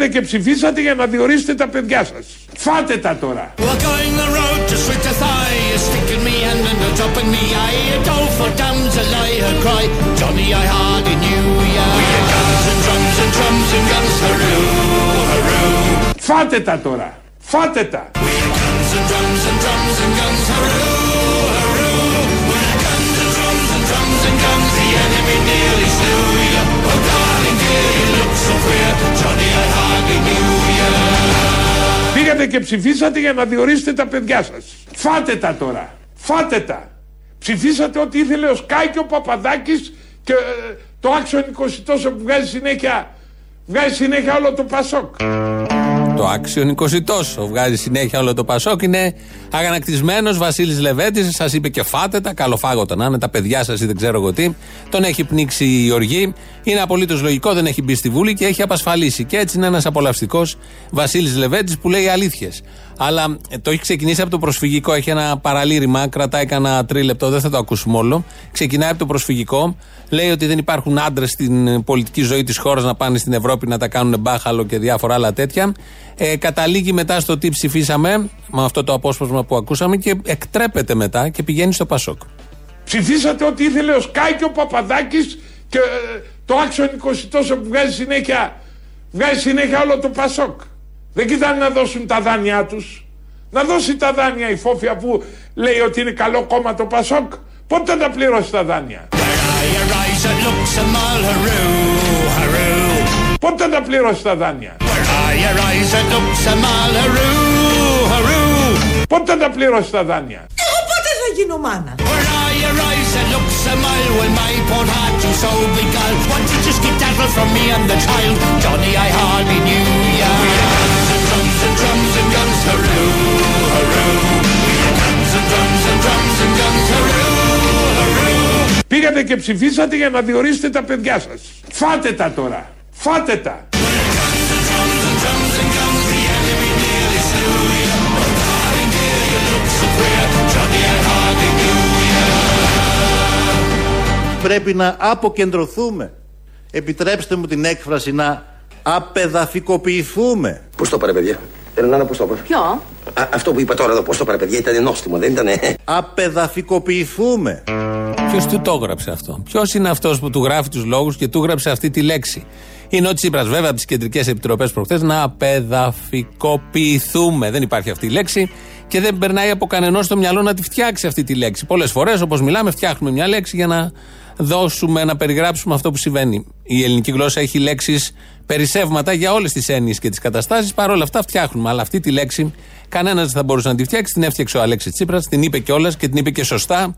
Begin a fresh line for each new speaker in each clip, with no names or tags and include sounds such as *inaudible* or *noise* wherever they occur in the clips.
Πήγατε και ψηφίσατε για να διορίσετε τα παιδιά σας. Φάτε τα τώρα. Φάτε τα τώρα. Φάτε τα. Πήγατε και ψηφίσατε για να διορίσετε τα παιδιά σας. Φάτε τα τώρα. Φάτε τα. Ψηφίσατε ό,τι ήθελε ο Σκάι και ο Παπαδάκης και ε, το άξιο 20 τόσο που βγάζει συνέχεια, βγάζει συνέχεια όλο το Πασόκ.
Το άξιο 20 τόσο βγάζει συνέχεια όλο το Πασόκ. Είναι αγανακτισμένος Βασίλης Λεβέτης. Σας είπε και φάτε τα, καλοφάγωτα να είναι τα παιδιά σας ή δεν ξέρω εγώ τι. Τον έχει πνίξει η οργή. Είναι απολύτως λογικό, δεν έχει μπει στη Βούλη και έχει απασφαλίσει. Και έτσι είναι ένας απολαυστικός Βασίλης Λεβέτης που λέει αλήθειες. Αλλά ε, το έχει ξεκινήσει από το προσφυγικό. Έχει ένα παραλήρημα, κρατάει κανένα τρίλεπτο, δεν θα το ακούσουμε όλο. Ξεκινάει από το προσφυγικό. Λέει ότι δεν υπάρχουν άντρες στην πολιτική ζωή της χώρας να πάνε στην Ευρώπη να τα κάνουν μπάχαλο και διάφορα άλλα τέτοια. Ε, καταλήγει μετά στο τι ψηφίσαμε, με αυτό το απόσπασμα που ακούσαμε, και εκτρέπεται μετά και πηγαίνει στο Πασόκ.
Ψηφίσατε ό,τι ήθελε ο Σκάι και ο Παπαδάκης και ε, το άξιο 20 τόσο που βγάζει συνέχεια, βγάζει συνέχεια όλο το Πασόκ. Δεν κοιτάνε να δώσουν τα δάνειά τους. Να δώσει τα δάνεια η Φόφια που λέει ότι είναι καλό κόμμα το Πασόκ. Πότε θα τα πληρώσει τα δάνεια; Πότε θα τα πληρώσει τα δάνεια; Πότε θα τα πληρώσεις τα δάνεια;
Εγώ πότε θα γίνω μάνα;
Πήγατε και ψηφίσατε για να διορίσετε τα παιδιά σας. Φάτε τα τώρα. Φάτε τα.
Πρέπει να αποκεντρωθούμε. Επιτρέψτε μου την έκφραση να απεδαφικοποιηθούμε.
Πώς το πάρε, παιδιά; Ελένα, πώ το πάρε.
Ποιο;
Α, αυτό που είπα τώρα εδώ, πώς το πάρε, παιδιά, ήταν νόστιμο, δεν ήταν.
Απεδαφικοποιηθούμε.
Ποιος του το έγραψε αυτό; Ποιος είναι αυτός που του γράφει τους λόγους και του γράψε αυτή τη λέξη; Είναι ο Τσίπρας, βέβαια, από τις κεντρικές επιτροπές προχθές να απεδαφικοποιηθούμε. Δεν υπάρχει αυτή η λέξη και δεν περνάει από κανενός στο μυαλό να τη φτιάξει αυτή τη λέξη. Πολλές φορές, όπως μιλάμε, φτιάχνουμε μια λέξη για να δώσουμε, να περιγράψουμε αυτό που συμβαίνει. Η ελληνική γλώσσα έχει λέξεις περισσεύματα για όλες τις έννοιες και τις καταστάσεις. Παρ' όλα αυτά φτιάχνουμε. Αλλά αυτή τη λέξη κανένας δεν θα μπορούσε να τη φτιάξει. Την έφτιαξε ο Αλέξης Τσίπρας, την είπε κιόλας και την είπε και σωστά.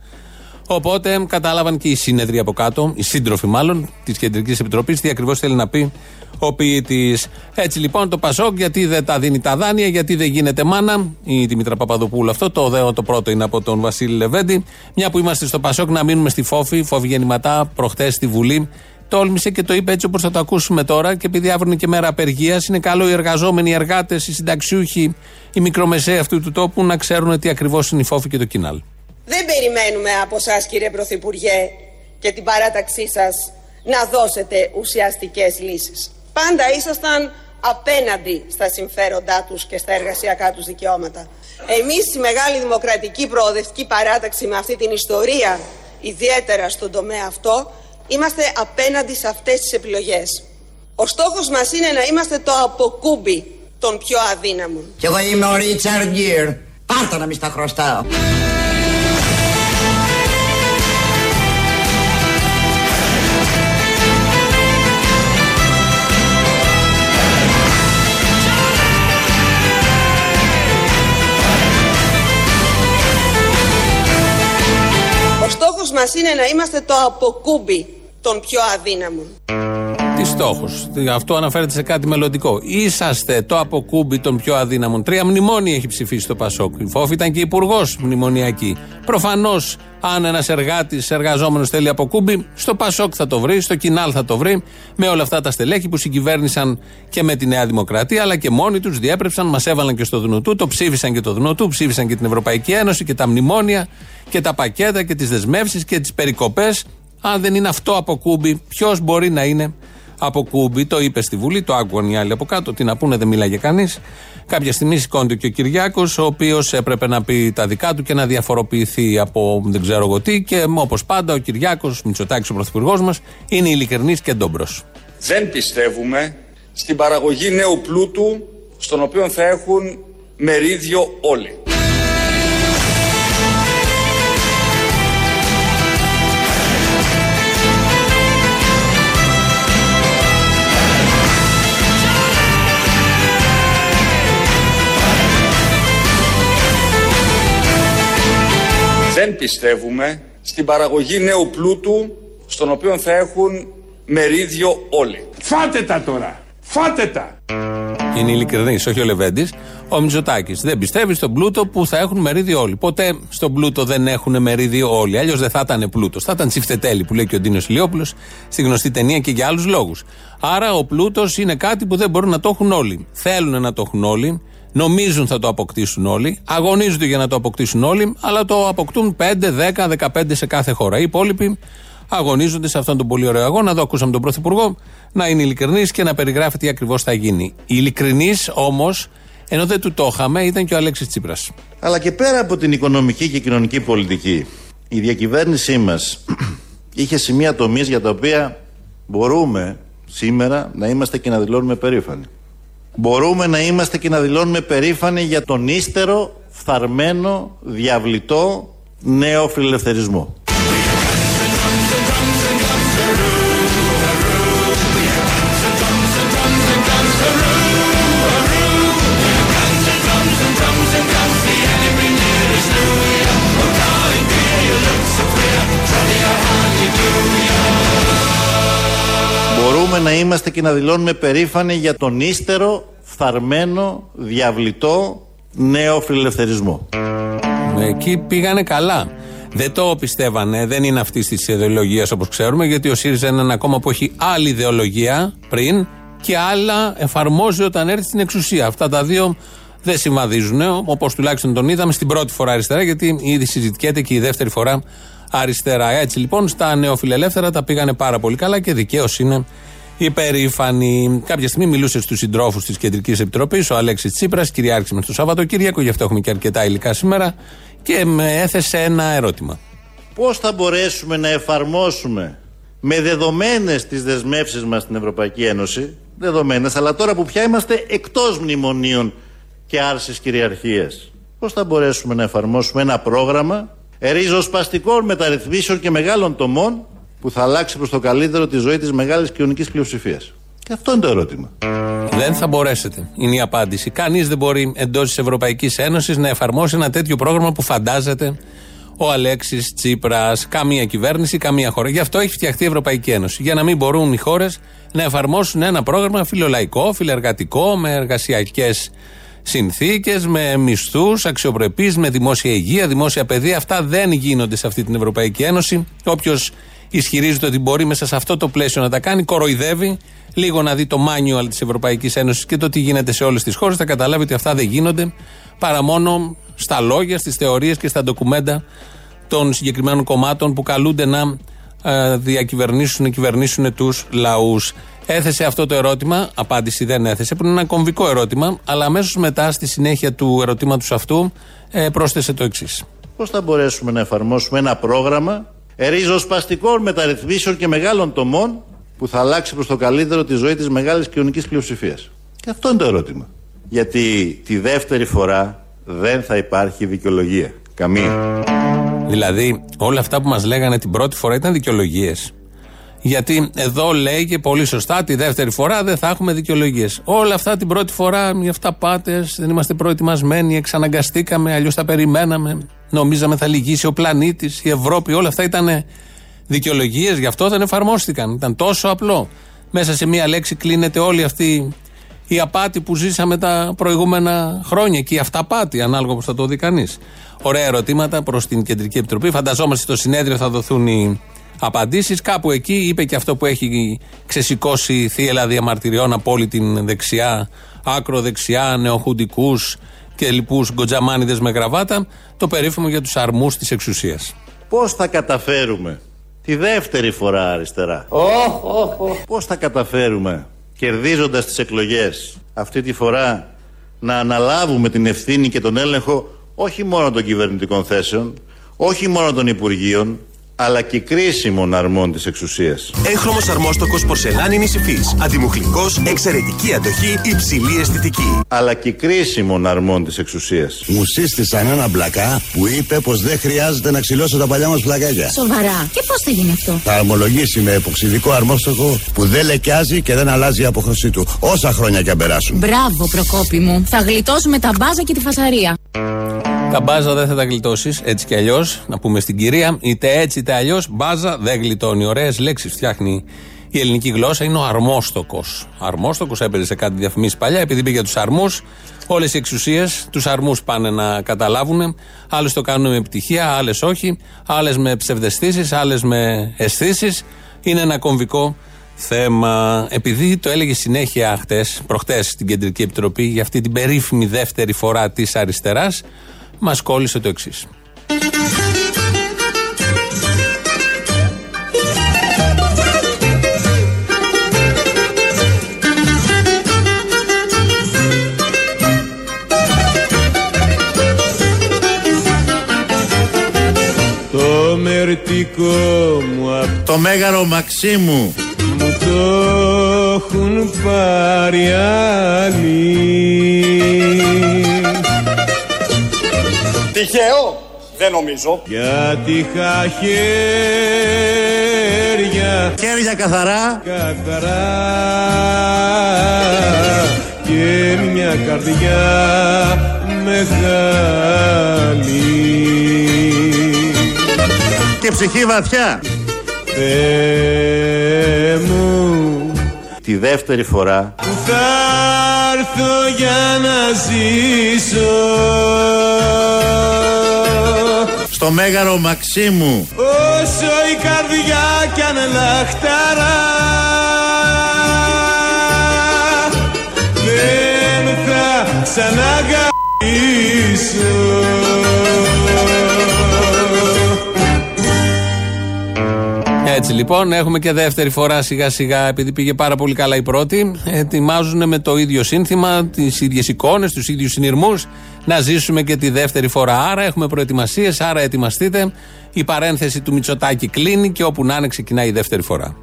Οπότε κατάλαβαν και οι σύνεδροι από κάτω, οι σύντροφοι μάλλον της Κεντρικής Επιτροπής, τι ακριβώς θέλει να πει ο ποιητής. Έτσι λοιπόν το Πασόκ, γιατί δεν τα δίνει τα δάνεια, γιατί δεν γίνεται μάνα, η Δημήτρα Παπαδοπούλου αυτό, το δέο το πρώτο είναι από τον Βασίλη Λεβέντη. Μια που είμαστε στο Πασόκ, να μείνουμε στη Φόφη, Φόφη γεννηματά, προχθέ στη Βουλή. Τόλμησε και το είπε έτσι όπως θα το ακούσουμε τώρα, και επειδή αύριο είναι και μέρα απεργίας, είναι καλό οι εργαζόμενοι, οι εργάτες, οι συνταξιούχοι, οι μικρομεσαίοι αυτού του τόπου να ξέρουν τι ακριβώς είναι η Φόφη και το Κινάλ.
Δεν περιμένουμε από εσά, κύριε Πρωθυπουργέ, και την παράταξή σας να δώσετε ουσιαστικές λύσεις. Πάντα ήσασταν απέναντι στα συμφέροντά τους και στα εργασιακά τους δικαιώματα. Εμείς η Μεγάλη Δημοκρατική Προοδευτική Παράταξη με αυτή την ιστορία, ιδιαίτερα στον τομέα αυτό, είμαστε απέναντι σε αυτές τις επιλογές. Ο στόχος μας είναι να είμαστε το αποκούμπι των πιο αδύναμων.
Κι εγώ είμαι ο Ρίτσαρντ Γκίρ. Πάρτα να μη στα χρωστάω.
Μας είναι να είμαστε το αποκούμπι των πιο αδύναμων.
Τι στόχο. Αυτό αναφέρεται σε κάτι μελλοντικό. Είσαστε το αποκούμπι των πιο αδύναμων. Τρία μνημόνια έχει ψηφίσει το Πασόκ. Η Φόφη ήταν και υπουργός μνημονιακή. Προφανώς, αν ένας εργάτης, εργαζόμενος θέλει αποκούμπι, στο Πασόκ θα το βρει, στο Κινάλ θα το βρει, με όλα αυτά τα στελέχη που συγκυβέρνησαν και με τη Νέα Δημοκρατία, αλλά και μόνοι τους διέπρεψαν, μας έβαλαν και στο Δουνουτού, το ψήφισαν και το Δουνουτού, ψήφισαν και την Ευρωπαϊκή Ένωση και τα μνημόνια και τα πακέτα και τις δεσμεύσεις και τις περικοπές. Αν δεν είναι αυτό αποκούμπι, ποιος μπορεί να είναι από κούμπι, το είπε στη Βουλή, το άκουγαν οι άλλοι από κάτω. Τι να πούνε, δεν μιλάγε κανείς. Κάποια στιγμή σηκώνεται και ο Κυριάκος, ο οποίος έπρεπε να πει τα δικά του και να διαφοροποιηθεί από δεν ξέρω εγώ τι. Και όπως πάντα, ο Κυριάκος, Μητσοτάκης, ο πρωθυπουργός μας, είναι ειλικρινής και ντόμπρος.
Δεν πιστεύουμε στην παραγωγή νέου πλούτου, στον οποίο θα έχουν μερίδιο όλοι. Δεν πιστεύουμε στην παραγωγή νέου πλούτου, στον οποίο θα έχουν μερίδιο όλοι.
Φάτε τα τώρα. Φάτε τα.
Είναι ειλικρινής, όχι ο Λεβέντης. Ο Μητσοτάκης δεν πιστεύει στον πλούτο που θα έχουν μερίδιο όλοι. Ποτέ στον πλούτο δεν έχουν μερίδιο όλοι. Αλλιώς δεν θα ήταν πλούτος. Θα ήταν τσιφτετέλη που λέει και ο Ντίνος Ηλιόπουλος στη γνωστή ταινία και για άλλους λόγους. Άρα ο πλούτος είναι κάτι που δεν μπορούν να το έχουν όλοι. Θέλουν να το έχουν όλοι. Νομίζουν θα το αποκτήσουν όλοι. Αγωνίζονται για να το αποκτήσουν όλοι. Αλλά το αποκτούν 5, 10, 15 σε κάθε χώρα. Οι υπόλοιποι αγωνίζονται σε αυτόν τον πολύ ωραίο αγώνα. Εδώ ακούσαμε τον Πρωθυπουργό να είναι ειλικρινής και να περιγράφει τι ακριβώς θα γίνει. Ειλικρινής όμως, ενώ δεν του το είχαμε, ήταν και ο Αλέξης Τσίπρας.
Αλλά και πέρα από την οικονομική και κοινωνική πολιτική, η διακυβέρνησή μας *clears throat* είχε σημεία τομή για τα οποία μπορούμε σήμερα να είμαστε και να δηλώνουμε περήφανοι. Μπορούμε να είμαστε και να δηλώνουμε περήφανοι για τον ύστερο, φθαρμένο, διαβλητό νέο φιλελευθερισμό. Να είμαστε και να δηλώνουμε περήφανοι για τον ύστερο, φθαρμένο, διαβλητό νέο φιλελευθερισμό.
Εκεί πήγανε καλά. Δεν το πιστεύανε, δεν είναι αυτή της ιδεολογίας όπως ξέρουμε, γιατί ο ΣΥΡΙΖΑ είναι ένα κόμμα που έχει άλλη ιδεολογία πριν και άλλα εφαρμόζει όταν έρθει στην εξουσία. Αυτά τα δύο δεν συμβαδίζουν, όπως τουλάχιστον τον είδαμε στην πρώτη φορά αριστερά, γιατί ήδη συζητιέται και η δεύτερη φορά αριστερά. Έτσι λοιπόν στα νεοφιλελεύθερα τα πήγανε πάρα πολύ καλά και δικαίως είναι υπερήφανοι. Κάποια στιγμή μιλούσε στους συντρόφους της Κεντρικής Επιτροπής, ο Αλέξης Τσίπρας, κυριάρχησε με το Σαββατοκύριακο, γι' αυτό έχουμε και αρκετά υλικά σήμερα, και με έθεσε ένα ερώτημα.
Πώς θα μπορέσουμε να εφαρμόσουμε με δεδομένες τις δεσμεύσεις μας στην Ευρωπαϊκή Ένωση, δεδομένες, αλλά τώρα που πια είμαστε εκτός μνημονίων και άρσης κυριαρχίας, πώς θα μπορέσουμε να εφαρμόσουμε ένα πρόγραμμα ριζοσπαστικών μεταρρυθμίσεων και μεγάλων τομών που θα αλλάξει προς το καλύτερο τη ζωή της μεγάλης κοινωνικής πλειοψηφίας. Και αυτό είναι το ερώτημα.
Δεν θα μπορέσετε. Είναι η απάντηση. Κανείς δεν μπορεί εντός της Ευρωπαϊκής Ένωσης να εφαρμόσει ένα τέτοιο πρόγραμμα που φαντάζεται ο Αλέξης Τσίπρας. Καμία κυβέρνηση, καμία χώρα. Γι' αυτό έχει φτιαχτεί η Ευρωπαϊκή Ένωση. Για να μην μπορούν οι χώρες να εφαρμόσουν ένα πρόγραμμα φιλολαϊκό, φιλεργατικό, με εργασιακές συνθήκες, με μισθούς, αξιοπρεπείς, με δημόσια υγεία, δημόσια παιδεία. Αυτά δεν γίνονται σε αυτή την Ευρωπαϊκή Ένωση. Όποιος ισχυρίζεται ότι μπορεί μέσα σε αυτό το πλαίσιο να τα κάνει, κοροϊδεύει. Λίγο να δει το manual της Ευρωπαϊκής Ένωσης και το τι γίνεται σε όλες τις χώρες, θα καταλάβει ότι αυτά δεν γίνονται παρά μόνο στα λόγια, στις θεωρίες και στα ντοκουμέντα των συγκεκριμένων κομμάτων που καλούνται να ε, διακυβερνήσουν, κυβερνήσουν τους λαούς. Έθεσε αυτό το ερώτημα, απάντηση δεν έθεσε, που είναι ένα κομβικό ερώτημα, αλλά αμέσως μετά, στη συνέχεια του ερωτήματος αυτού, ε, πρόσθεσε το εξής.
Πώς θα μπορέσουμε να εφαρμόσουμε ένα πρόγραμμα ριζοσπαστικών μεταρρυθμίσεων και μεγάλων τομών που θα αλλάξει προς το καλύτερο τη ζωή της μεγάλης κοινωνικής πλειοψηφίας. Και αυτό είναι το ερώτημα. Γιατί τη δεύτερη φορά δεν θα υπάρχει δικαιολογία. Καμία.
Δηλαδή, όλα αυτά που μας λέγανε την πρώτη φορά ήταν δικαιολογίες. Γιατί εδώ λέει και πολύ σωστά τη δεύτερη φορά δεν θα έχουμε δικαιολογίες. Όλα αυτά την πρώτη φορά, οι αυταπάτες, δεν είμαστε προετοιμασμένοι, εξαναγκαστήκαμε, αλλιώς τα περιμέναμε. Νομίζαμε θα λυγίσει ο πλανήτης, η Ευρώπη, όλα αυτά ήταν δικαιολογίες, γι' αυτό δεν εφαρμόστηκαν. Ήταν τόσο απλό. Μέσα σε μία λέξη κλείνεται όλη αυτή η απάτη που ζήσαμε τα προηγούμενα χρόνια και η αυταπάτη, ανάλογα πώ θα το δει κανείς. Ωραία ερωτήματα προς την Κεντρική Επιτροπή. Φανταζόμαστε στο συνέδριο θα δοθούν οι απαντήσεις. Κάπου εκεί είπε και αυτό που έχει ξεσηκώσει θύελα διαμαρτυριών από όλη την δεξιά, άκρο δεξιά, νεοχουντικούς και λοιπούς γκοτζαμάνιδες με γραβάτα, το περίφημο για τους αρμούς της εξουσίας.
Πώς θα καταφέρουμε Τη δεύτερη φορά αριστερά; Πώς θα καταφέρουμε κερδίζοντας τις εκλογές αυτή τη φορά να αναλάβουμε την ευθύνη και τον έλεγχο όχι μόνο των κυβερνητικών θέσεων, όχι μόνο των Υπουργείων, αλλά και κρίσιμων αρμών της εξουσίας.
Έγχρωμο αρμόστοκο πορσελάνη υφή. Αντιμουχλικό, εξαιρετική αντοχή, υψηλή αισθητική.
Αλλά και κρίσιμων αρμών της εξουσίας.
Μου σύστησαν ένα μπλακά που είπε πως δεν χρειάζεται να ξυλώσω τα παλιά μας πλακάκια.
Σοβαρά. Και πώς θα γίνει αυτό;
Θα αρμολογήσει με εποξιδικό αρμόστοκο που δεν λεκιάζει και δεν αλλάζει η αποχρωσή του. Όσα χρόνια και αν περάσουν.
Μπράβο, Προκόπη μου. Θα γλιτώσουμε τα μπάζα και τη φασαρία.
Τα μπάζα δεν θα τα γλιτώσεις έτσι κι αλλιώς. Να πούμε στην κυρία, είτε έτσι είτε αλλιώς, μπάζα δεν γλιτώνει. Ωραίες λέξεις φτιάχνει η ελληνική γλώσσα. Είναι ο αρμόστοκος. Αρμόστοκος έπαιζε σε κάτι διαφημίσεις παλιά, επειδή πήγε τους αρμούς. Όλες οι εξουσίες τους αρμούς πάνε να καταλάβουν. Άλλες το κάνουν με επιτυχία, άλλες όχι. Άλλες με ψευδεστήσεις, άλλες με αισθήσεις. Είναι ένα κομβικό θέμα. Επειδή το έλεγε συνέχεια χτες, προχτές στην Κεντρική Επιτροπή, για αυτή την περίφημη δεύτερη φορά της αριστεράς, μας κόλλησε το εξής.
Το μερτικό μου
Το μέγαρο Μαξίμου
μου το έχουν πάρει άλλοι
Τυχαίο, δεν νομίζω.
Γιατί είχα χέρια
Χέρια καθαρά.
Καθαρά. Και μια καρδιά μεγάλη.
Και ψυχή βαθιά.
Θεέ μου.
Τη δεύτερη φορά.
Που θα έρθω για να ζήσω
Στο μέγαρο Μαξίμου.
Όσο η καρδιά κι αν λαχταρά Δεν θα ξαναγαπήσω
Έτσι λοιπόν, έχουμε και δεύτερη φορά σιγά σιγά, επειδή πήγε πάρα πολύ καλά η πρώτη. Ετοιμάζουν με το ίδιο σύνθημα, τις ίδιες εικόνες, τους ίδιους συνειρμούς, να ζήσουμε και τη δεύτερη φορά. Άρα έχουμε προετοιμασίες, άρα ετοιμαστείτε. Η παρένθεση του Μητσοτάκη κλείνει και όπου να είναι ξεκινάει η δεύτερη φορά.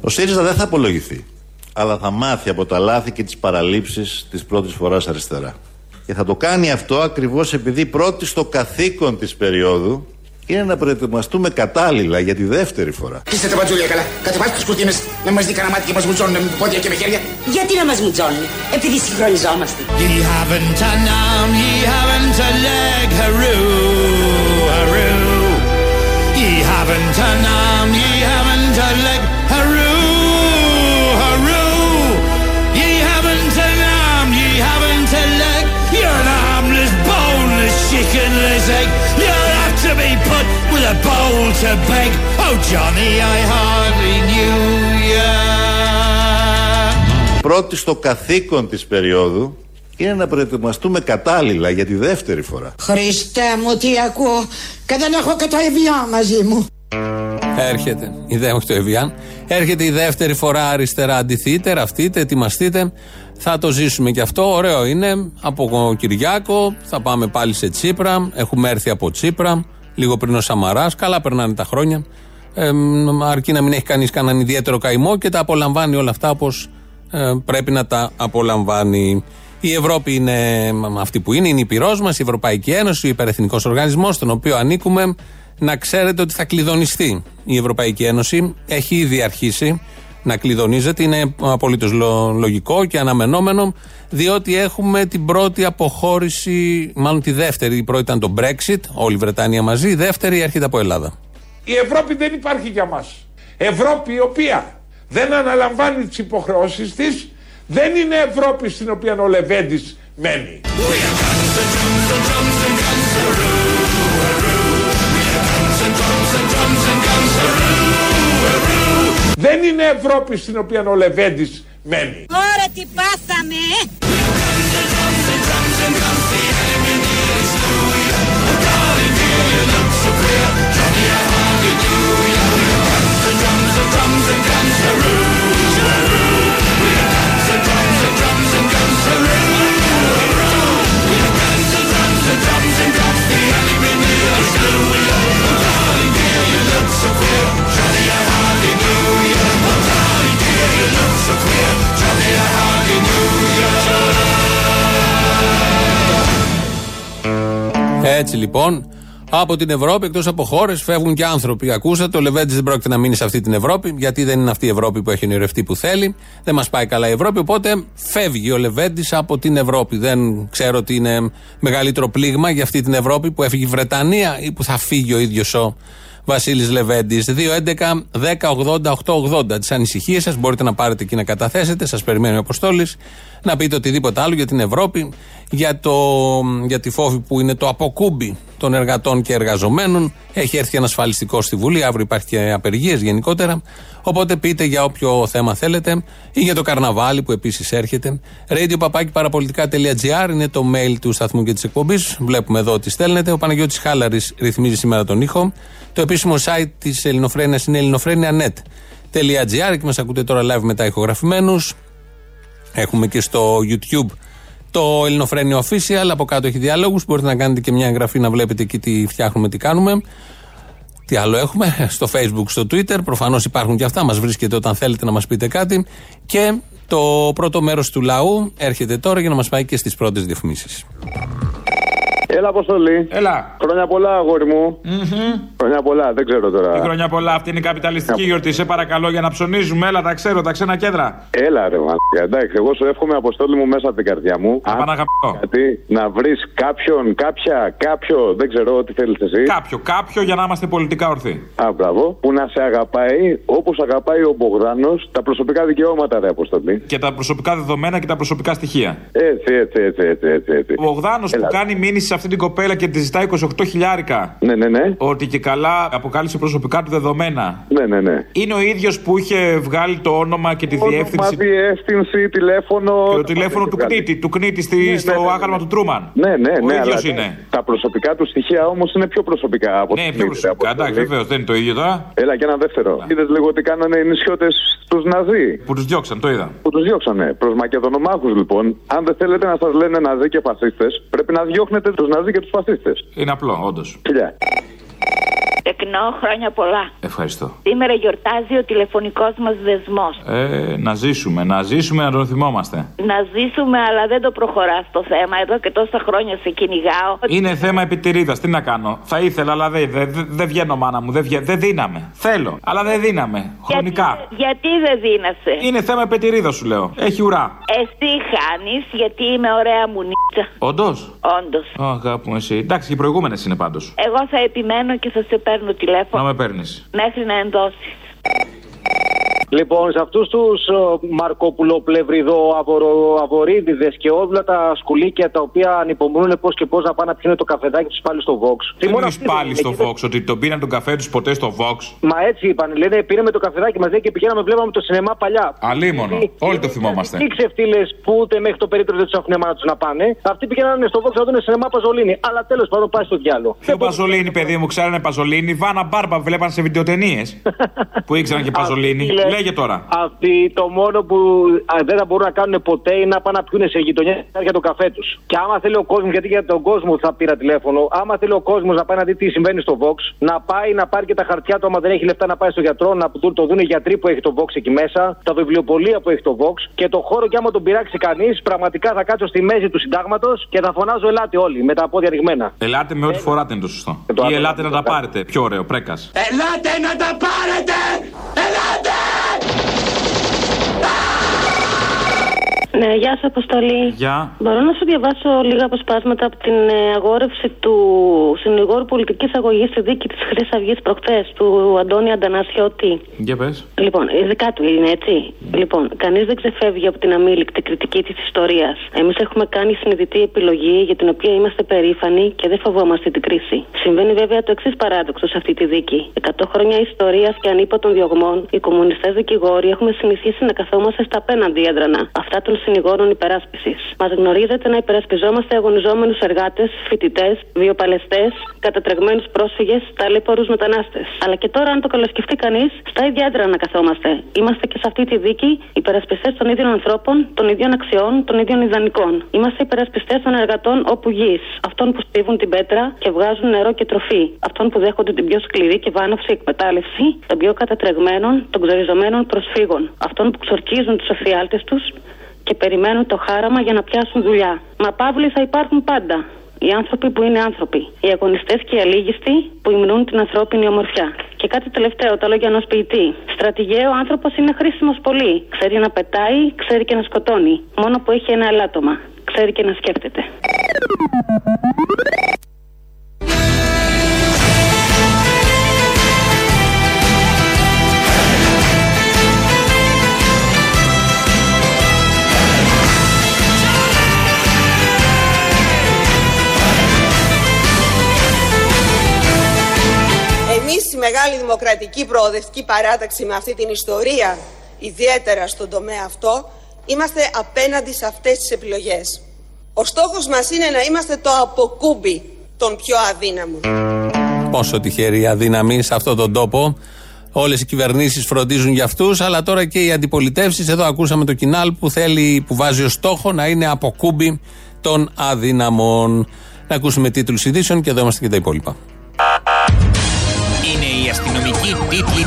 Ο ΣΥΡΙΖΑ δεν θα απολογηθεί αλλά θα μάθει από τα λάθη και τις παραλήψεις της πρώτης φοράς αριστερά. Και θα το κάνει αυτό ακριβώς επειδή πρώτη στο καθήκον της περίοδου είναι να προετοιμαστούμε κατάλληλα για τη δεύτερη φορά.
Είστε τα μπατζούλια καλά. Κατεβάστε τις κουρτίνες. Να μας δει κανένα μάτι και μας μουτζώνουν με πόδια και με χέρια.
Γιατί να μας μουτζώνουν, επειδή συγχρονιζόμαστε.
Ye haven't an arm, ye haven't a leg, haroo, haroo. Ye haven't an arm, ye haven't a leg, haroo, haroo. Ye haven't an arm, ye haven't a leg. You're an armless, boneless, chickenless egg. A bowl to beg. Oh, Johnny, I hardly knew ya.
Πρώτη στο καθήκον της περίοδου είναι να προετοιμαστούμε κατάλληλα για τη δεύτερη φορά.
Χριστέ μου τι ακούω και δεν έχω και το Evian μαζί μου.
Έρχεται, η δε, όχι το Evian, έρχεται η δεύτερη φορά αριστερά. Αντιθείτε, ραφτείτε, ετοιμαστείτε. Θα το ζήσουμε και αυτό. Ωραίο είναι. Από Κυριάκο θα πάμε πάλι σε Τσίπρα. Έχουμε έρθει από Τσίπρα, λίγο πριν ο Σαμαράς. Καλά περνάνε τα χρόνια. Ε, αρκεί να μην έχει κανείς κανέναν ιδιαίτερο καημό και τα απολαμβάνει όλα αυτά όπως πρέπει να τα απολαμβάνει. Η Ευρώπη είναι αυτή που είναι, είναι η πυρός μας, η Ευρωπαϊκή Ένωση, ο υπερεθνικός οργανισμός, στον οποίο ανήκουμε. Να ξέρετε ότι θα κλειδονιστεί η Ευρωπαϊκή Ένωση. Έχει ήδη αρχίσει να κλειδονίζεται. Είναι απολύτως λογικό και αναμενόμενο, διότι έχουμε την πρώτη αποχώρηση, μάλλον τη δεύτερη. Η πρώτη ήταν το Brexit, όλη η Βρετανία μαζί. Η δεύτερη έρχεται από Ελλάδα.
Η Ευρώπη δεν υπάρχει για μας. Ευρώπη η οποία δεν αναλαμβάνει τις υποχρεώσεις της, δεν είναι Ευρώπη στην οποία ο Λεβέντης μένει. Δεν είναι Ευρώπη στην οποία ο Λεβέντης μένει.
Ωρα τι πάθαμε!
Ε! Look so queer. Johnny, I hardly knew you.
Έτσι λοιπόν, από την Ευρώπη, εκτός από χώρες, φεύγουν και άνθρωποι. Ακούσατε, ο Λεβέντης δεν πρόκειται να μείνει σε αυτή την Ευρώπη, γιατί δεν είναι αυτή η Ευρώπη που έχει ονειρευτεί που θέλει. Δεν μας πάει καλά η Ευρώπη, οπότε φεύγει ο Λεβέντης από την Ευρώπη. Δεν ξέρω ότι είναι μεγαλύτερο πλήγμα για αυτή την Ευρώπη που έφυγε η Βρετανία ή που θα φύγει ο ίδιος ο Βασίλης Λεβέντης. 2.11.10.80.880. Τις ανησυχίες σας μπορείτε να πάρετε και να καταθέσετε. Σας περιμένει ο Αποστόλης. Να πείτε οτιδήποτε άλλο για την Ευρώπη, για, το, για τη φόβη που είναι το αποκούμπι των εργατών και εργαζομένων. Έχει έρθει ένα ασφαλιστικό στη Βουλή. Αύριο υπάρχει και απεργίες γενικότερα. Οπότε πείτε για όποιο θέμα θέλετε ή για το καρναβάλι που επίσης έρχεται. Radio παραπολιτικά.gr είναι το mail του σταθμού και της εκπομπής. Βλέπουμε εδώ τι στέλνετε. Ο Παναγιώτης Χάλαρης ρυθμίζει σήμερα τον ήχο. Το επίσημο site της Ελληνοφρένειας είναι ελληνοφρένια.net.gr και μας ακούτε τώρα live μετά ηχογραφημένους. Έχουμε και στο YouTube το Ελληνοφρένιο Official. Από κάτω έχει διάλογους. Μπορείτε να κάνετε και μια εγγραφή να βλέπετε εκεί τι φτιάχνουμε, τι κάνουμε. Τι άλλο έχουμε; Στο Facebook, στο Twitter. Προφανώς υπάρχουν και αυτά. Μας βρίσκεται όταν θέλετε να μας πείτε κάτι. Και το πρώτο μέρος του λαού έρχεται τώρα για να μας πάει και στις πρώτες διαφημίσεις.
Έλα, Αποστολή.
Έλα.
Χρόνια πολλά, αγόρι μου. Χρόνια πολλά, δεν ξέρω τώρα.
Τι χρόνια πολλά, αυτή είναι η καπιταλιστική γιορτή. Σε παρακαλώ για να ψωνίζουμε. Έλα, τα ξέρω, τα ξένα κέντρα.
Έλα, ρε, μαλάκα. Εντάξει, εγώ σου εύχομαι, Αποστόλη μου, μέσα από την καρδιά μου.
Να πάνε αγαπητό.
Γιατί να βρεις κάποιον, κάποια, κάποιο, δεν ξέρω τι θέλεις εσύ.
Κάποιο, κάποιο για να είμαστε πολιτικά ορθοί.
Α, μπράβο. Που να σε αγαπάει όπως αγαπάει ο Μπογδάνος τα προσωπικά δικαιώματα, ρε, Αποστολή.
Και τα προσωπικά δεδομένα και τα προσωπικά στοιχεία.
Έτσι, έτσι, έτσι, έτσι, έτσι. έτσι.
Ο Μπογδάνος που κάνει μήνυση σε αυτή την κοπέλα και τη ζητάει 28 χιλιάρικα.
Ναι, ναι, ναι.
Ότι και καλά αποκάλυψε προσωπικά του δεδομένα.
Ναι, ναι, ναι.
Είναι ο ίδιος που είχε βγάλει το όνομα και τη διεύθυνση.
Όνομα, διεύθυνση, τηλέφωνο.
Και το τηλέφωνο του κνήτη, του κνήτη στη,
Ναι,
στο
ναι, ναι,
άγαλμα
ναι.
του Τρούμαν.
Ναι, ναι,
Ο
ναι.
ίδιος
αλλά
είναι.
Τα προσωπικά του στοιχεία όμως είναι πιο προσωπικά από
Ναι,
την
πιο
ίδια,
προσωπικά.
από
Εντάξει,
την-
βεβαίως δεν είναι το ίδιο τώρα.
Έλα και ένα δεύτερο. Είδες λίγο τι κάνανε οι νησιώτες στους Ναζί;
Που τους διώξαν, το είδα.
Που τους διώξανε. Προς Μακεδονομάχους λοιπόν, αν δεν θέλετε να σας λένε Ναζί και φασίστες, πρέπει να διώχνετε τους Ναζί και τους φασίστες.
Είναι απλό, όντως.
Φιλιά.
Τεκνό, χρόνια πολλά.
Ευχαριστώ.
Σήμερα γιορτάζει ο τηλεφωνικός μας δεσμός.
Ε, να ζήσουμε, να ζήσουμε, να τον θυμόμαστε.
Να ζήσουμε, αλλά δεν το προχωράς το θέμα. Εδώ και τόσα χρόνια σε κυνηγάω.
Είναι θέμα επιτηρίδας. Τι να κάνω. Θα ήθελα, αλλά δεν δε, δε, δεν βγαίνω, μάνα μου. Δεν βγα... δεν δίναμε. Θέλω, αλλά δεν δίναμε. Χρονικά.
Γιατί δεν δίνασε.
Είναι θέμα επιτηρίδας, σου λέω. Έχει ουρά.
Εσύ χάνεις γιατί είμαι ωραία μου νίτσα.
Όντως;
Όντως.
Ω, αγάπη μου, εσύ. Εντάξει, και οι προηγούμενες είναι πάντως.
Εγώ θα επιμένω και θα σε παίρνω
Να
τηλέφωνο
με παίρνεις.
μέχρι να ενδώσεις.
Λοιπόν, σε αυτούς τους Μαρκόπουλο-Πλευριδό, Αβορίδιδες και όλα τα σκουλίκια τα οποία ανυπομονούν πώς και πώς να πάνε να πιούν το καφεδάκι τους πάλι στο Vox.
Τι
μόνο
εννοεί
αυτοί
πάλι
δεν
στο
είναι.
Vox, ότι τον πήραν τον καφέ τους ποτέ στο Vox;
Μα έτσι είπαν, λένε πήραμε το καφεδάκι μαζί και πηγαίναμε, βλέπαμε το σινεμά παλιά.
Αλίμονο. Όλοι το θυμόμαστε.
Οι ξεφτύλες που ούτε μέχρι το περίπτωμα δεν τους έχουν αίμα να τους να πάνε, αυτοί πηγαίνανε στο Vox να δουν σινεμά Παζολίνη. Αλλά τέλος πάντων πάει στο διάλογο.
Ποιο Παζολίνη, παιδί μου, ξέρανε Παζολίνη; Βάνα μπάρμπα βλέπαν σε βιντεοτενίες. *laughs* που ήξεραν και Παζολίνη.
Αυτοί, λέ-
Λέγε τώρα.
Αυτοί το μόνο που α, δεν θα μπορούν να κάνουν ποτέ είναι να πάνε να πιούνε σε γειτονιά για το καφέ τους. Και άμα θέλει ο κόσμος, γιατί για τον κόσμο θα πήρα τηλέφωνο, άμα θέλει ο κόσμος να πάει να δει τι συμβαίνει στο Vox, να πάει να πάρει και τα χαρτιά του, άμα δεν έχει λεφτά να πάει στο γιατρό, να του το δουν οι γιατροί που έχει το Vox εκεί μέσα, τα βιβλιοπολία που έχει το Vox και το χώρο και άμα τον πειράξει κανείς, πραγματικά θα κάτσω στη μέση του συντάγματος και θα φωνάζω ελάτε όλοι με τα πόδια ρηγμένα.
Ελάτε με ό,τι φοράτε είναι το σωστό.
το
Ή
άλλο
ελάτε να
να
τα
το
πάρετε. Πιο ωραίο, πρέκας.
Ελάτε να τα πάρετε! Ελάτε! Ah!
Ναι, γεια σας, Αποστολή.
Γεια.
Μπορώ να σου διαβάσω λίγα αποσπάσματα από την ε, αγόρευση του συνηγόρου πολιτικής αγωγής στη δίκη της Χρυσής Αυγής προχθές, του Αντώνη Αντανασιώτη.
Για πες.
Λοιπόν, ειδικά του είναι έτσι. Λοιπόν, κανείς δεν ξεφεύγει από την αμήλικτη κριτική της ιστορίας. Εμείς έχουμε κάνει συνειδητή επιλογή για την οποία είμαστε περήφανοι και δεν φοβόμαστε την κρίση. Συμβαίνει βέβαια το εξής παράδοξο σε αυτή τη δίκη. 100 χρόνια ιστορίας και ανίποτων διωγμών, οι κομμουνιστές δικηγόροι έχουμε συνηθίσει να καθόμαστε στα απέναντι έδρανα. Αυτά των συνηγόρων υπεράσπισης. Μας γνωρίζετε να υπερασπιζόμαστε αγωνιζόμενους εργάτες, φοιτητές, βιοπαλαιστές, κατατρεγμένους πρόσφυγες, ταλέπορου μετανάστες. Αλλά και τώρα, αν το καλοσκεφτεί κανείς, στα ίδια έντρα να καθόμαστε. Είμαστε και σε αυτή τη δίκη υπερασπιστές των ίδιων ανθρώπων, των ίδιων αξιών, των ίδιων ιδανικών. Είμαστε υπερασπιστές των εργατών όπου γης, αυτών που στίβουν την πέτρα και βγάζουν νερό και τροφή, αυτών που δέχονται την πιο σκληρή και βάναυση εκμετάλλευση, των πιο κατατρεγμένων, των ξοριζωμένων προσφύγων, αυτών που ξορκίζουν τους εφιάλτες τους και περιμένουν το χάραμα για να πιάσουν δουλειά. Μα παύλοι θα υπάρχουν πάντα. Οι άνθρωποι που είναι άνθρωποι. Οι αγωνιστές και οι αλήγιστοι που υμνούν την ανθρώπινη ομορφιά. Και κάτι τελευταίο, τα λόγια ενός ποιητή. Στρατηγέ, ο άνθρωπος είναι χρήσιμος πολύ. Ξέρει να πετάει, ξέρει και να σκοτώνει. Μόνο που έχει ένα ελάττωμα. Ξέρει και να σκέφτεται.
Εμείς η Μεγάλη Δημοκρατική Προοδευτική Παράταξη με αυτή την ιστορία, ιδιαίτερα στον τομέα αυτό, είμαστε απέναντι σε αυτές τις επιλογές. Ο στόχος μας είναι να είμαστε το αποκούμπι των πιο αδύναμων.
Πόσο τυχεροί αδύναμοι σε αυτόν τον τόπο. Όλες οι κυβερνήσεις φροντίζουν για αυτούς, αλλά τώρα και οι αντιπολιτεύσεις. Εδώ ακούσαμε το κοινάλ που θέλει, που βάζει ως στόχο να είναι αποκούμπι των αδύναμων. Να ακούσουμε τίτλους ειδήσεων και εδώ είμαστε και τα υπόλοιπα.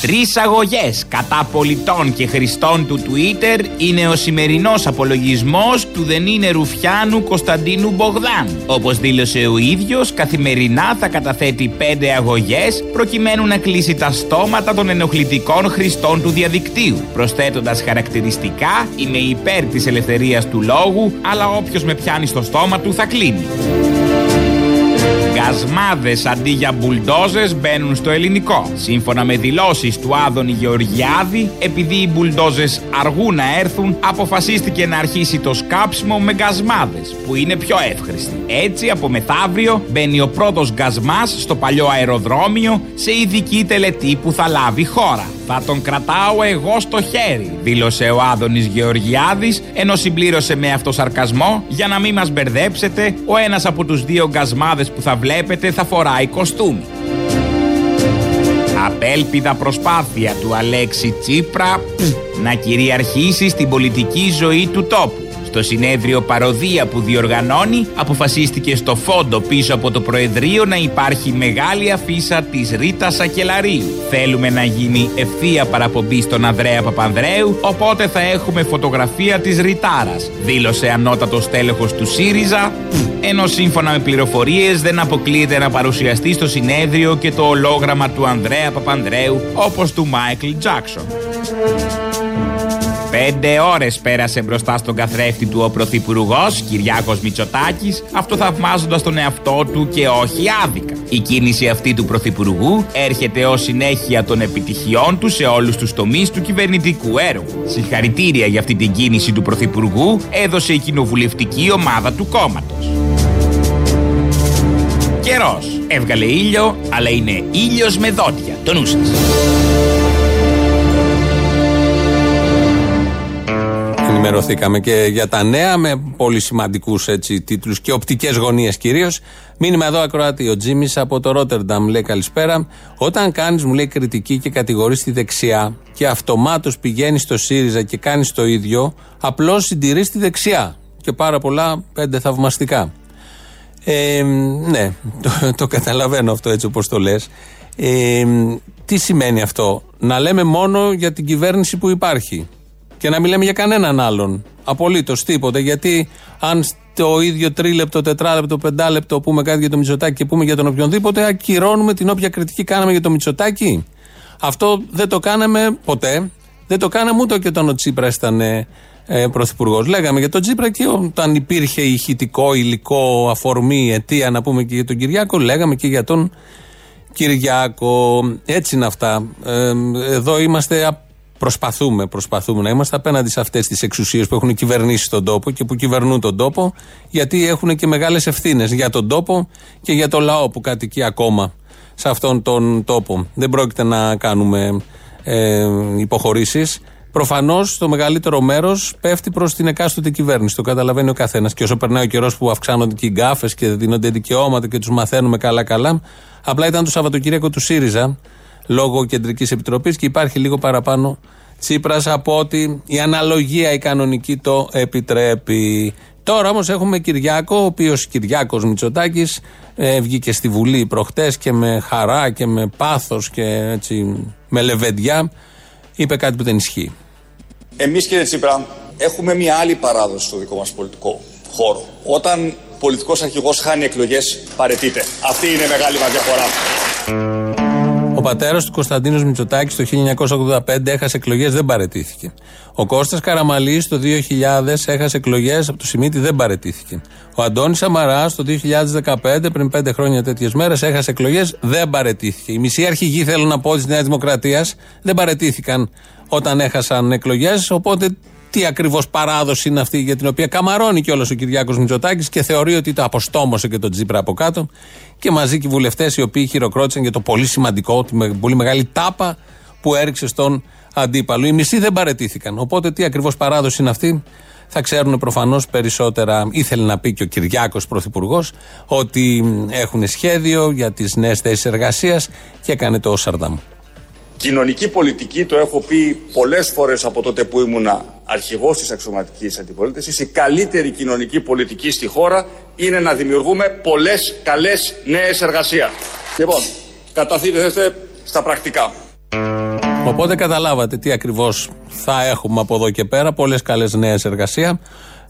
Τρεις αγωγές κατά πολιτών και χρηστών του Twitter είναι ο σημερινός απολογισμός του δεν είναι Ρουφιάνου Κωνσταντίνου Μπογδάν. Όπως δήλωσε ο ίδιος, καθημερινά θα καταθέτει πέντε αγωγές προκειμένου να κλείσει τα στόματα των ενοχλητικών χρηστών του διαδικτύου. Προσθέτοντας χαρακτηριστικά, είμαι υπέρ της ελευθερίας του λόγου, αλλά όποιος με πιάνει στο στόμα του θα κλείνει. Γκασμάδε αντί για μπουλντόζες μπαίνουν στο ελληνικό. Σύμφωνα με δηλώσεις του Άδωνη Γεωργιάδη, επειδή οι μπουλντόζες αργούν να έρθουν, αποφασίστηκε να αρχίσει το σκάψιμο με γκασμάδες, που είναι πιο εύχρηστοι. Έτσι, από μεθαύριο μπαίνει ο πρώτος γκασμάς στο παλιό αεροδρόμιο σε ειδική τελετή που θα λάβει χώρα. Θα τον κρατάω εγώ στο χέρι, δήλωσε ο Άδωνης Γεωργιάδης, ενώ συμπλήρωσε με αυτό σαρκασμό για να μην μας μπερδέψετε, ο ένας από τους δύο γκασμάδες που θα βλέπετε θα φοράει κοστούμι. Απέλπιδα προσπάθεια του Αλέξη Τσίπρα να κυριαρχήσει στην πολιτική ζωή του τόπου. Στο συνέδριο παροδία που διοργανώνει, αποφασίστηκε στο φόντο πίσω από το Προεδρείο να υπάρχει μεγάλη αφίσα της Ρίτας Σακελαρίου. Θέλουμε να γίνει ευθεία παραπομπή στον Ανδρέα Παπανδρέου, οπότε θα έχουμε φωτογραφία της Ριτάρας, δήλωσε ανώτατος τέλεχος του ΣΥΡΙΖΑ, ενώ σύμφωνα με πληροφορίες δεν αποκλείεται να παρουσιαστεί στο συνέδριο και το ολόγραμμα του Ανδρέα Παπανδρέου όπως του Μάικλ Τζάξον. Πέντε ώρες πέρασε μπροστά στον καθρέφτη του ο Πρωθυπουργός Κυριάκος Μητσοτάκης, αυτοθαυμάζοντας τον εαυτό του και όχι άδικα. Η κίνηση αυτή του Πρωθυπουργού έρχεται ως συνέχεια των επιτυχιών του σε όλους τους τομείς του κυβερνητικού έργου. Συγχαρητήρια για αυτή την κίνηση του Πρωθυπουργού έδωσε η κοινοβουλευτική ομάδα του κόμματος. Καιρός. Έβγαλε ήλιο, αλλά είναι ήλιος με δόντια. Το
Ενημερωθήκαμε και για τα νέα με πολύ σημαντικούς τίτλους και οπτικές γωνίες κυρίως. Μήνυμα εδώ ακροάτη ο Τζίμις από το Ρότερνταμ λέει καλησπέρα. Όταν κάνεις, μου λέει, κριτική και κατηγορείς τη δεξιά και αυτομάτως πηγαίνεις στο ΣΥΡΙΖΑ και κάνεις το ίδιο, απλώς συντηρείς τη δεξιά. Και πάρα πολλά πέντε θαυμαστικά. Ε, ναι, το, το καταλαβαίνω αυτό έτσι όπως το λες. Ε, τι σημαίνει αυτό, να λέμε μόνο για την κυβέρνηση που υπάρχει και να μην λέμε για κανέναν άλλον. Απολύτως τίποτα. Γιατί αν το ίδιο τρίλεπτο, τετράλεπτο, πεντάλεπτο πούμε κάτι για το Μητσοτάκι και πούμε για τον οποιονδήποτε, ακυρώνουμε την όποια κριτική κάναμε για το Μητσοτάκι. Αυτό δεν το κάναμε ποτέ. Δεν το κάναμε ούτε και όταν ο Τσίπρας ήταν ε, πρωθυπουργός. Λέγαμε για τον Τσίπρα και όταν υπήρχε ηχητικό, υλικό, αφορμή, αιτία να πούμε και για τον Κυριάκο, λέγαμε και για τον Κυριάκο. Έτσι είναι αυτά. Ε, εδώ είμαστε Προσπαθούμε, προσπαθούμε να είμαστε απέναντι σε αυτές τις εξουσίες που έχουν κυβερνήσει τον τόπο και που κυβερνούν τον τόπο, γιατί έχουν και μεγάλες ευθύνες για τον τόπο και για το λαό που κατοικεί ακόμα σε αυτόν τον τόπο. Δεν πρόκειται να κάνουμε ε, υποχωρήσεις. Προφανώς το μεγαλύτερο μέρος πέφτει προς την εκάστοτε κυβέρνηση. Το καταλαβαίνει ο καθένας. Και όσο περνάει ο καιρός που αυξάνονται και οι γκάφες και δίνονται δικαιώματα και τους μαθαίνουμε καλά-καλά, απλά ήταν το Σαββατοκύριακο του ΣΥΡΙΖΑ λόγω κεντρικής επιτροπής και υπάρχει λίγο παραπάνω Τσίπρας από ότι η αναλογία η κανονική το επιτρέπει. Τώρα όμως έχουμε Κυριάκο, ο οποίος Κυριάκος Μητσοτάκης ε, βγήκε στη Βουλή προχτές και με χαρά και με πάθος και έτσι με λεβεντιά είπε κάτι που δεν ισχύει.
Εμείς κύριε Τσίπρα έχουμε μια άλλη παράδοση στο δικό μας πολιτικό χώρο. Όταν πολιτικός αρχηγός χάνει εκλογές παρετείται. Αυτή είναι η μεγάλη μας διαφορά.
Ο πατέρας του Κωνσταντίνος Μητσοτάκης το 1985 έχασε εκλογές, δεν παρετήθηκε. Ο Κώστας Καραμαλής το 2000 έχασε εκλογές, από το Σιμίτι δεν παρετήθηκε. Ο Αντώνης Σαμαράς το 2015, πριν 5 χρόνια τέτοιες μέρες, έχασε εκλογές, δεν παρετήθηκε. Οι μισοί αρχηγοί, θέλω να πω, της Νέας Δημοκρατίας δεν παρετήθηκαν όταν έχασαν εκλογές. Οπότε τι ακριβώς παράδοση είναι αυτή για την οποία καμαρώνει κιόλας ο Κυριάκος Μητσοτάκης και θεωρεί ότι το αποστόμωσε και τον Τζίπρα από κάτω. Και μαζί και οι βουλευτές οι οποίοι χειροκρότησαν για το πολύ σημαντικό, τη πολύ μεγάλη τάπα που έριξε στον αντίπαλο. Οι μισοί δεν παρετήθηκαν. Οπότε τι ακριβώς παράδοση είναι αυτή, θα ξέρουν προφανώς περισσότερα. Ήθελε να πει και ο Κυριάκος Πρωθυπουργός ότι έχουν σχέδιο για τις νέες θέσεις εργασίας και έκανε το Σαρδάμ.
Κοινωνική πολιτική, το έχω πει πολλές φορές από τότε που ήμουνα αρχηγός της αξιωματικής αντιπολίτευσης, η καλύτερη κοινωνική πολιτική στη χώρα είναι να δημιουργούμε πολλές καλές νέες εργασίας. Λοιπόν, καταθείτε στα πρακτικά.
Οπότε καταλάβατε τι ακριβώς θα έχουμε από εδώ και πέρα. Πολλές καλές νέες εργασία.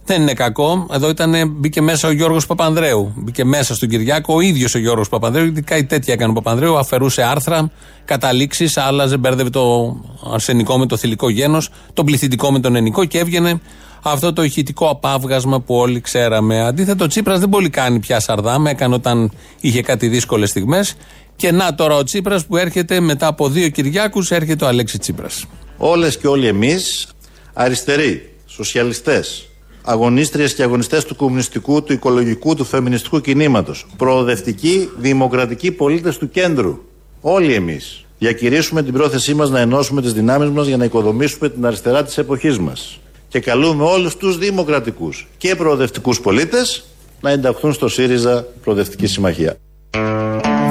Δεν είναι κακό. Εδώ ήταν, μπήκε μέσα ο Γιώργος Παπανδρέου. Μπήκε μέσα στον Κυριάκο ο ίδιος ο Γιώργος Παπανδρέου. Γιατί κάτι τέτοια έκανε ο Παπανδρέου. Αφαιρούσε άρθρα, καταλήξεις, άλλαζε, μπέρδευε το αρσενικό με το θηλυκό γένος, τον πληθυντικό με τον ενικό και έβγαινε αυτό το ηχητικό απάβγασμα που όλοι ξέραμε. Αντίθετο, ο Τσίπρας δεν πολύ κάνει πια σαρδάμ. Έκανε όταν είχε κάτι δύσκολες στιγμές. Και να τώρα ο Τσίπρας που έρχεται μετά από δύο Κυριάκους, έρχεται ο Αλέξης Τσίπρας.
Όλες και όλοι εμείς, αριστεροί, σοσιαλιστές, αγωνίστριες και αγωνιστές του κομμουνιστικού, του οικολογικού, του φεμινιστικού κινήματος, προοδευτικοί, δημοκρατικοί πολίτες του κέντρου. Όλοι εμείς διακηρύσουμε την πρόθεσή μας να ενώσουμε τις δυνάμεις μας για να οικοδομήσουμε την αριστερά της εποχής μας. Και καλούμε όλους τους δημοκρατικούς και προοδευτικούς πολίτες να ενταχθούν στο ΣΥΡΙΖΑ Προοδευτική Συμμαχία.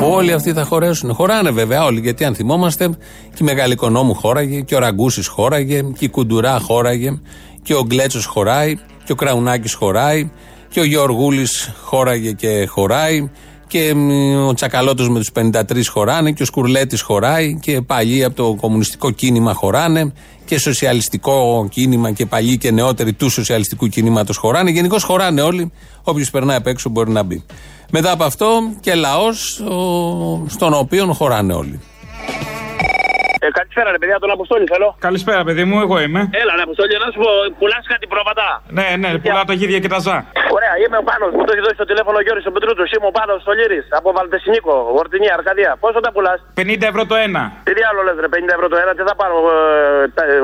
Όλοι αυτοί θα χωρέσουν. Χωράνε βέβαια όλοι, γιατί αν θυμόμαστε, και η Μεγάλη Οικονόμου χώραγε, και ο Ραγκούσης χώραγε, και η Κουντουρά χώραγε, και ο Γκλέτσος χωράει, και ο Κραουνάκης χωράει, και ο Γεωργούλης χώραγε και χωράει, και ο Τσακαλώτος με τους 53 χωράνε, και ο Σκουρλέτης χωράει, και παλιοί από το κομμουνιστικό κίνημα χωράνε, και σοσιαλιστικό κίνημα και παλιοί και νεότεροι του σοσιαλιστικού κινήματος χωράνε. Γενικώς χωράνε όλοι. Όποιος περνάει απ' έξω μπορεί να μπει. Μετά από αυτό και λαός στον οποίο χωράνε όλοι.
Ε, καλησπέρα, ρε παιδιά, τον Αποστόλη θέλω.
Καλησπέρα, παιδί μου, εγώ είμαι.
Έλα, ρε Αποστόλη, να σου πω, πουλάς κάτι πρόβατα;
Ναι, ναι, πουλάω τα γίδια και τα ζά.
Ωραία, είμαι ο Πάνος, μου το έχει δώσει το τηλέφωνο ο Γιώργη ο Πετρούτος. Είμαι ο Πάνος στο Λύρι, από Βαλτεσινίκο, Γορτινή, Αρκαδία. Πόσο τα πουλάς;
50 ευρώ το ένα.
Τι άλλο λες, ρε, 50 ευρώ το ένα, τι θα πάρω. Ε, τα, ε,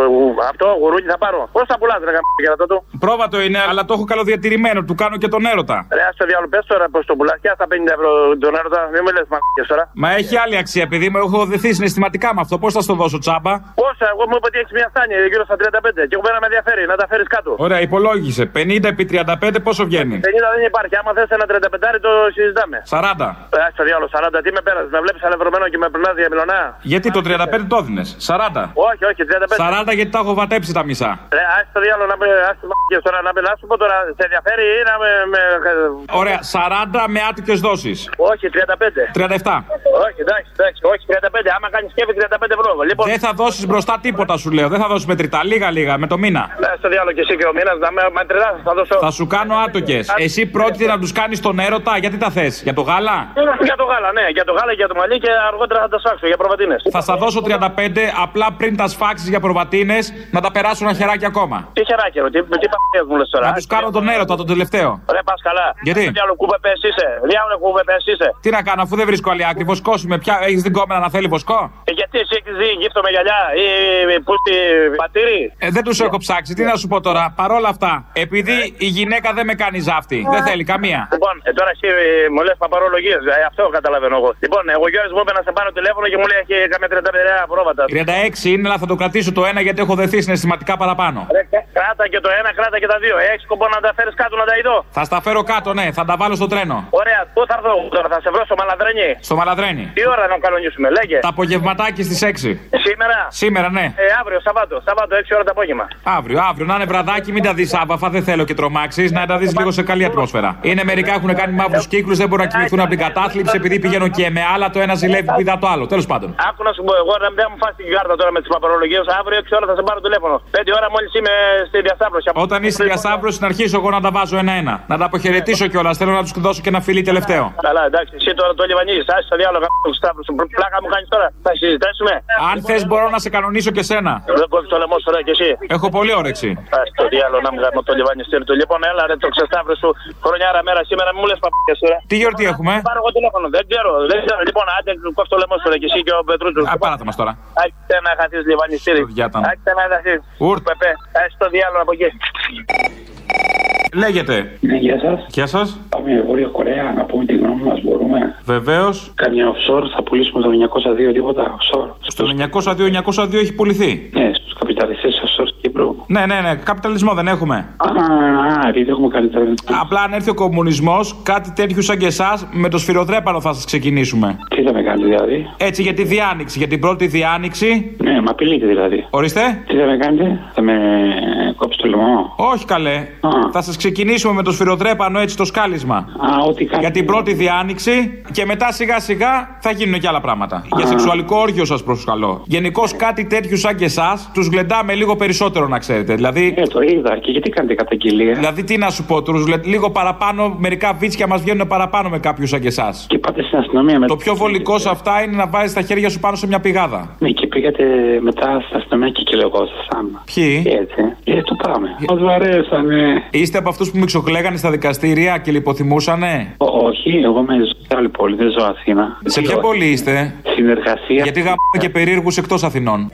αυτό, γουρούνι θα πάρω. Πώς θα πουλάς, ρε, για αυτό το.
Πρόβατο είναι, αλλά το έχω καλοδιατηρημένο, του κάνω και τον έρωτα.
Ρε, ας το διάλογο, πες τώρα πώς το πουλάς και στα 50 ευρώ τον έρωτα, μην με λες μα τώρα.
Μα έχει άλλη αξία, επειδή μου έχω δεθεί συναισθηματικά με αυτό. Πώς θα στο δώσω τσάμπα;
Πόσα, εγώ μου είπα ότι έχεις μια στάνια γύρω στα 35 και εγώ πέρα με ενδιαφέρει να τα φέρεις κάτω.
Ωραία, υπολόγισε. 50 επί 35 πόσο βγαίνει;
50 δεν υπάρχει. Άμα θες ένα 35 το συζητάμε.
40.
Ε, στο διάλογο 40. Τι με πέρασες, με βλέπεις αλευρωμένο και με περνάς διαμιλονά.
Γιατί το 35 το έδινες; 40.
Όχι, όχι, 35.
40 γιατί τα έχω βατέψει τα μισά.
Ε, α το διάλογο να με τώρα να με να σου πω τώρα, σε ενδιαφέρει ή να με. με...
Ωραία, 40 με άτικε δόσεις.
Όχι, 35.
37.
Όχι, εντάξει, εντάξει, όχι 35. Άμα κάνεις σκέφη 35 ευρώ. Λοιπόν...
Δεν θα δώσεις μπροστά τίποτα σου λέω. Δεν θα δώσεις μετρητά. Λίγα λίγα με το μήνα.
Ναι, στο διάλογο και εσύ και ο μήνα να με μετρητά θα δώσω.
Θα σου κάνω άτοκες. Εσύ πρόκειται να τους κάνεις τον έρωτα. Γιατί τα θες, για το γάλα;
Για το γάλα, ναι, για το γάλα και για το μαλλί και αργότερα θα τα σφάξω για προβατίνες.
Θα σας δώσω 35 απλά πριν τα σφάξεις για προβατίνες να τα περάσουν ένα χεράκι ακόμα.
Τι χεράκι, τι, τι παπέ μου λες τώρα.
Να τους κάνω τον έρωτα, τον τελευταίο.
Ρε πας καλά.
Γιατί;
Διάλογο κούβε είσαι. Διάλογο κούβε είσαι.
Τι να κάνω αφού δεν βρίσκω άλλη άκρη, πώ βοσκώσει με πια. Έχεις δει κόμενα να θέλει βοσκό;
Ε, γιατί εσύ έχεις δει γύφτο με γυαλιά ή ε, πούστη πατήρι.
Ε, δεν τους έχω ψάξει. Τι να σου πω τώρα. Παρόλα αυτά, επειδή η γυναίκα δεν με κάνει ζάφτη. Δεν θέλει καμία.
Λοιπόν, ε, τώρα εσύ ε, μου λε παπαρολογίες. Ε, αυτό καταλαβαίνω εγώ. Λοιπόν, εγώ Γιώργος μου είπε να σε πάρω τηλέφωνο και μου λέει έχει καμιά 35 πρόβατα.
36 είναι, αλλά θα το κρατήσω το ένα γιατί έχω δεθεί συναισθηματικά παραπάνω.
Ρε, κράτα και το ένα, κράτα και τα δύο. Έχεις σκοπό να τα φέρεις κάτω να τα ειδώ;
Θα στα φέρω κάτω, ναι, θα τα βάλω στο τρένο.
Ωραία, πού θα έρθω τώρα, θα σε βρω στο Μαλαδρένι;
Στο Μαλαδρένι.
Τι ώρα να κανονίσουμε, λέγε.
Τα απογευματάκι στις 6.
Σήμερα.
Σήμερα, ναι.
Ε, αύριο, Σαββάτο, Σαββάτο, 6 ώρα το απόγευμα.
Αύριο, αύριο, να είναι βραδάκι, μην τα δεις άβαφα, δεν θέλω και τρομάξεις, να τα δεις λίγο σε καλή ατμόσφαιρα. Είναι μερικά έχουν κάνει μαύρους κύκλους, δεν μπορούν να κοιμηθούν από την κατάθλιψη επειδή πηγαίνουν και με άλλα, το ένα ζηλεύει που είδα το άλλο. Τέλος πάντων.
Άκου να σου πω, εγώ να μην μου φάσει την κάρτα τώρα με τις παπαρολογίε. Αύριο 6 ώρα θα σε πάρω τηλέφωνο. 5 ώρα μόλις είμαι στη διασταύρωση.
Όταν είσαι στη διασταύρωση, να αρχίσω εγώ να τα βάζω ένα-ένα. Να τα αποχαιρετήσω κιόλας. Θέλω να τους δώσω και ένα φιλί τελευταίο.
Καλά, εντάξει, εσύ τώρα το λιβανίζεις. Άσει το διάλογο του Σταύρους. Πλάκα μου κάνεις τώρα. Θα συζητήσουμε.
Αν θες, μπορώ να σε κανονίσω και σένα.
Δεν κόβει το λαιμό τώρα κι εσύ.
Έχω πολύ όρεξη.
Άσει το διάλογο να μου κάνω το λιβανιστήρι του. Λοιπόν, έλα ρε το ξεσταύρου σου. Χρονιάρα μέρα σήμερα μου λες παπάκια τώρα.
Τι γιορτή έχουμε;
Πάρω εγώ τηλέφωνο. Δεν ξέρω, δεν ξέρω. Λοιπόν, άντε κόβει το λαιμό τώρα κι εσύ και ο Πετρούτσος.
Α, πάρατα μας τώρα.
Άκητε να χαθείς λιβανιστήρι. Άκητε να χαθείς.
Ούρτ.
Πεπέ, άσει το διάλογο από εκεί.
Λέγεται.
Ναι, γεια σας.
Γεια σας.
Πάμε Βόρεια Κορέα να πούμε τη γνώμη μας, μπορούμε;
Βεβαίως.
Καμιά offshore θα πουλήσουμε το 902 τίποτα offshore.
Στο 902-902 έχει πουληθεί.
Ναι, στους καπιταλιστές offshore στην Κύπρο.
Ναι, ναι, ναι. Καπιταλισμό δεν έχουμε.
Α, α, επειδή έχουμε καλύτερα.
Απλά αν έρθει ο κομμουνισμός, κάτι τέτοιου σαν και εσάς, με το σφυροδρέπανο θα σας ξεκινήσουμε.
Τι θα με κάνει δηλαδή;
Έτσι για τη διάνοιξη, για την πρώτη διάνοιξη.
Ναι, μα απειλείτε δηλαδή.
Ορίστε.
Τι θα με κάνετε, θα με κόψει το λαιμό;
Όχι καλέ. Θα σας ξεκινήσουμε με το σφυροδρέπανο έτσι το σκάλισμα.
Α, ό,τι
Για την πρώτη διάνοιξη και μετά σιγά σιγά θα γίνουν και άλλα πράγματα. Για σεξουαλικό όργιο σας προσκαλώ. Γενικώς κάτι τέτοιου σαν και εσάς τους γλεντάμε λίγο περισσότερο να ξέρετε. Δηλαδή.
Ε, το είδα. Και γιατί κάνετε καταγγελία;
Δηλαδή τι να σου πω, τους λίγο παραπάνω, μερικά βίτσια μας βγαίνουν παραπάνω με κάποιους σαν και εσάς.
Και πάτε στην αστυνομία με
Το πιο βολικό σε αυτά είναι να βάζεις τα χέρια σου πάνω σε μια πηγάδα.
Ναι, και πήγατε μετά στην αστυνομία και κυλεγόσασταν.
Ποιοι;
Έτσι. Ε, το πάμε. Μας βαρέσανε.
Είστε από αυτούς που μιξοκλέγανε στα δικαστήρια και λιποθυμούσανε;
Ό, όχι, εγώ είμαι σε άλλη πόλη, δεν ζω Αθήνα.
Σε ποια πόλη είστε;
Συνεργασία.
Γιατί γαμ και περίεργους εκτός Αθηνών.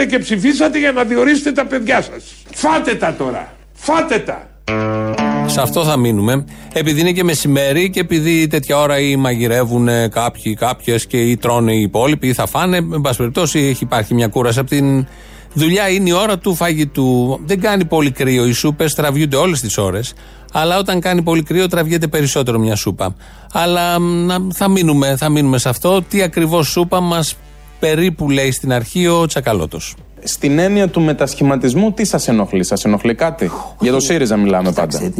Πήγατε και ψηφίσατε για να διορίσετε τα παιδιά σας. Φάτε τα τώρα. Φάτε τα.
Σε αυτό θα μείνουμε. Επειδή είναι και μεσημέρι και επειδή τέτοια ώρα ή μαγειρεύουν κάποιοι, κάποιες και ή τρώνε οι υπόλοιποι ή θα φάνε. Εν πάση περιπτώσει, έχει υπάρχει μια κούραση από την δουλειά. Είναι η ώρα του φαγητού. Δεν κάνει πολύ κρύο. Οι σούπε τραβιούνται όλες τις ώρες. Αλλά όταν κάνει πολύ κρύο, τραβιέται περισσότερο μια σούπα. Αλλά να, θα, μείνουμε, θα μείνουμε σε αυτό. Τι ακριβώς σούπα μας περίπου λέει στην αρχή ο Τσακαλώτος.
Στην έννοια του μετασχηματισμού, τι σας ενοχλεί, σας ενοχλεί κάτι; Για το ΣΥΡΙΖΑ μιλάμε πάντα.
ε,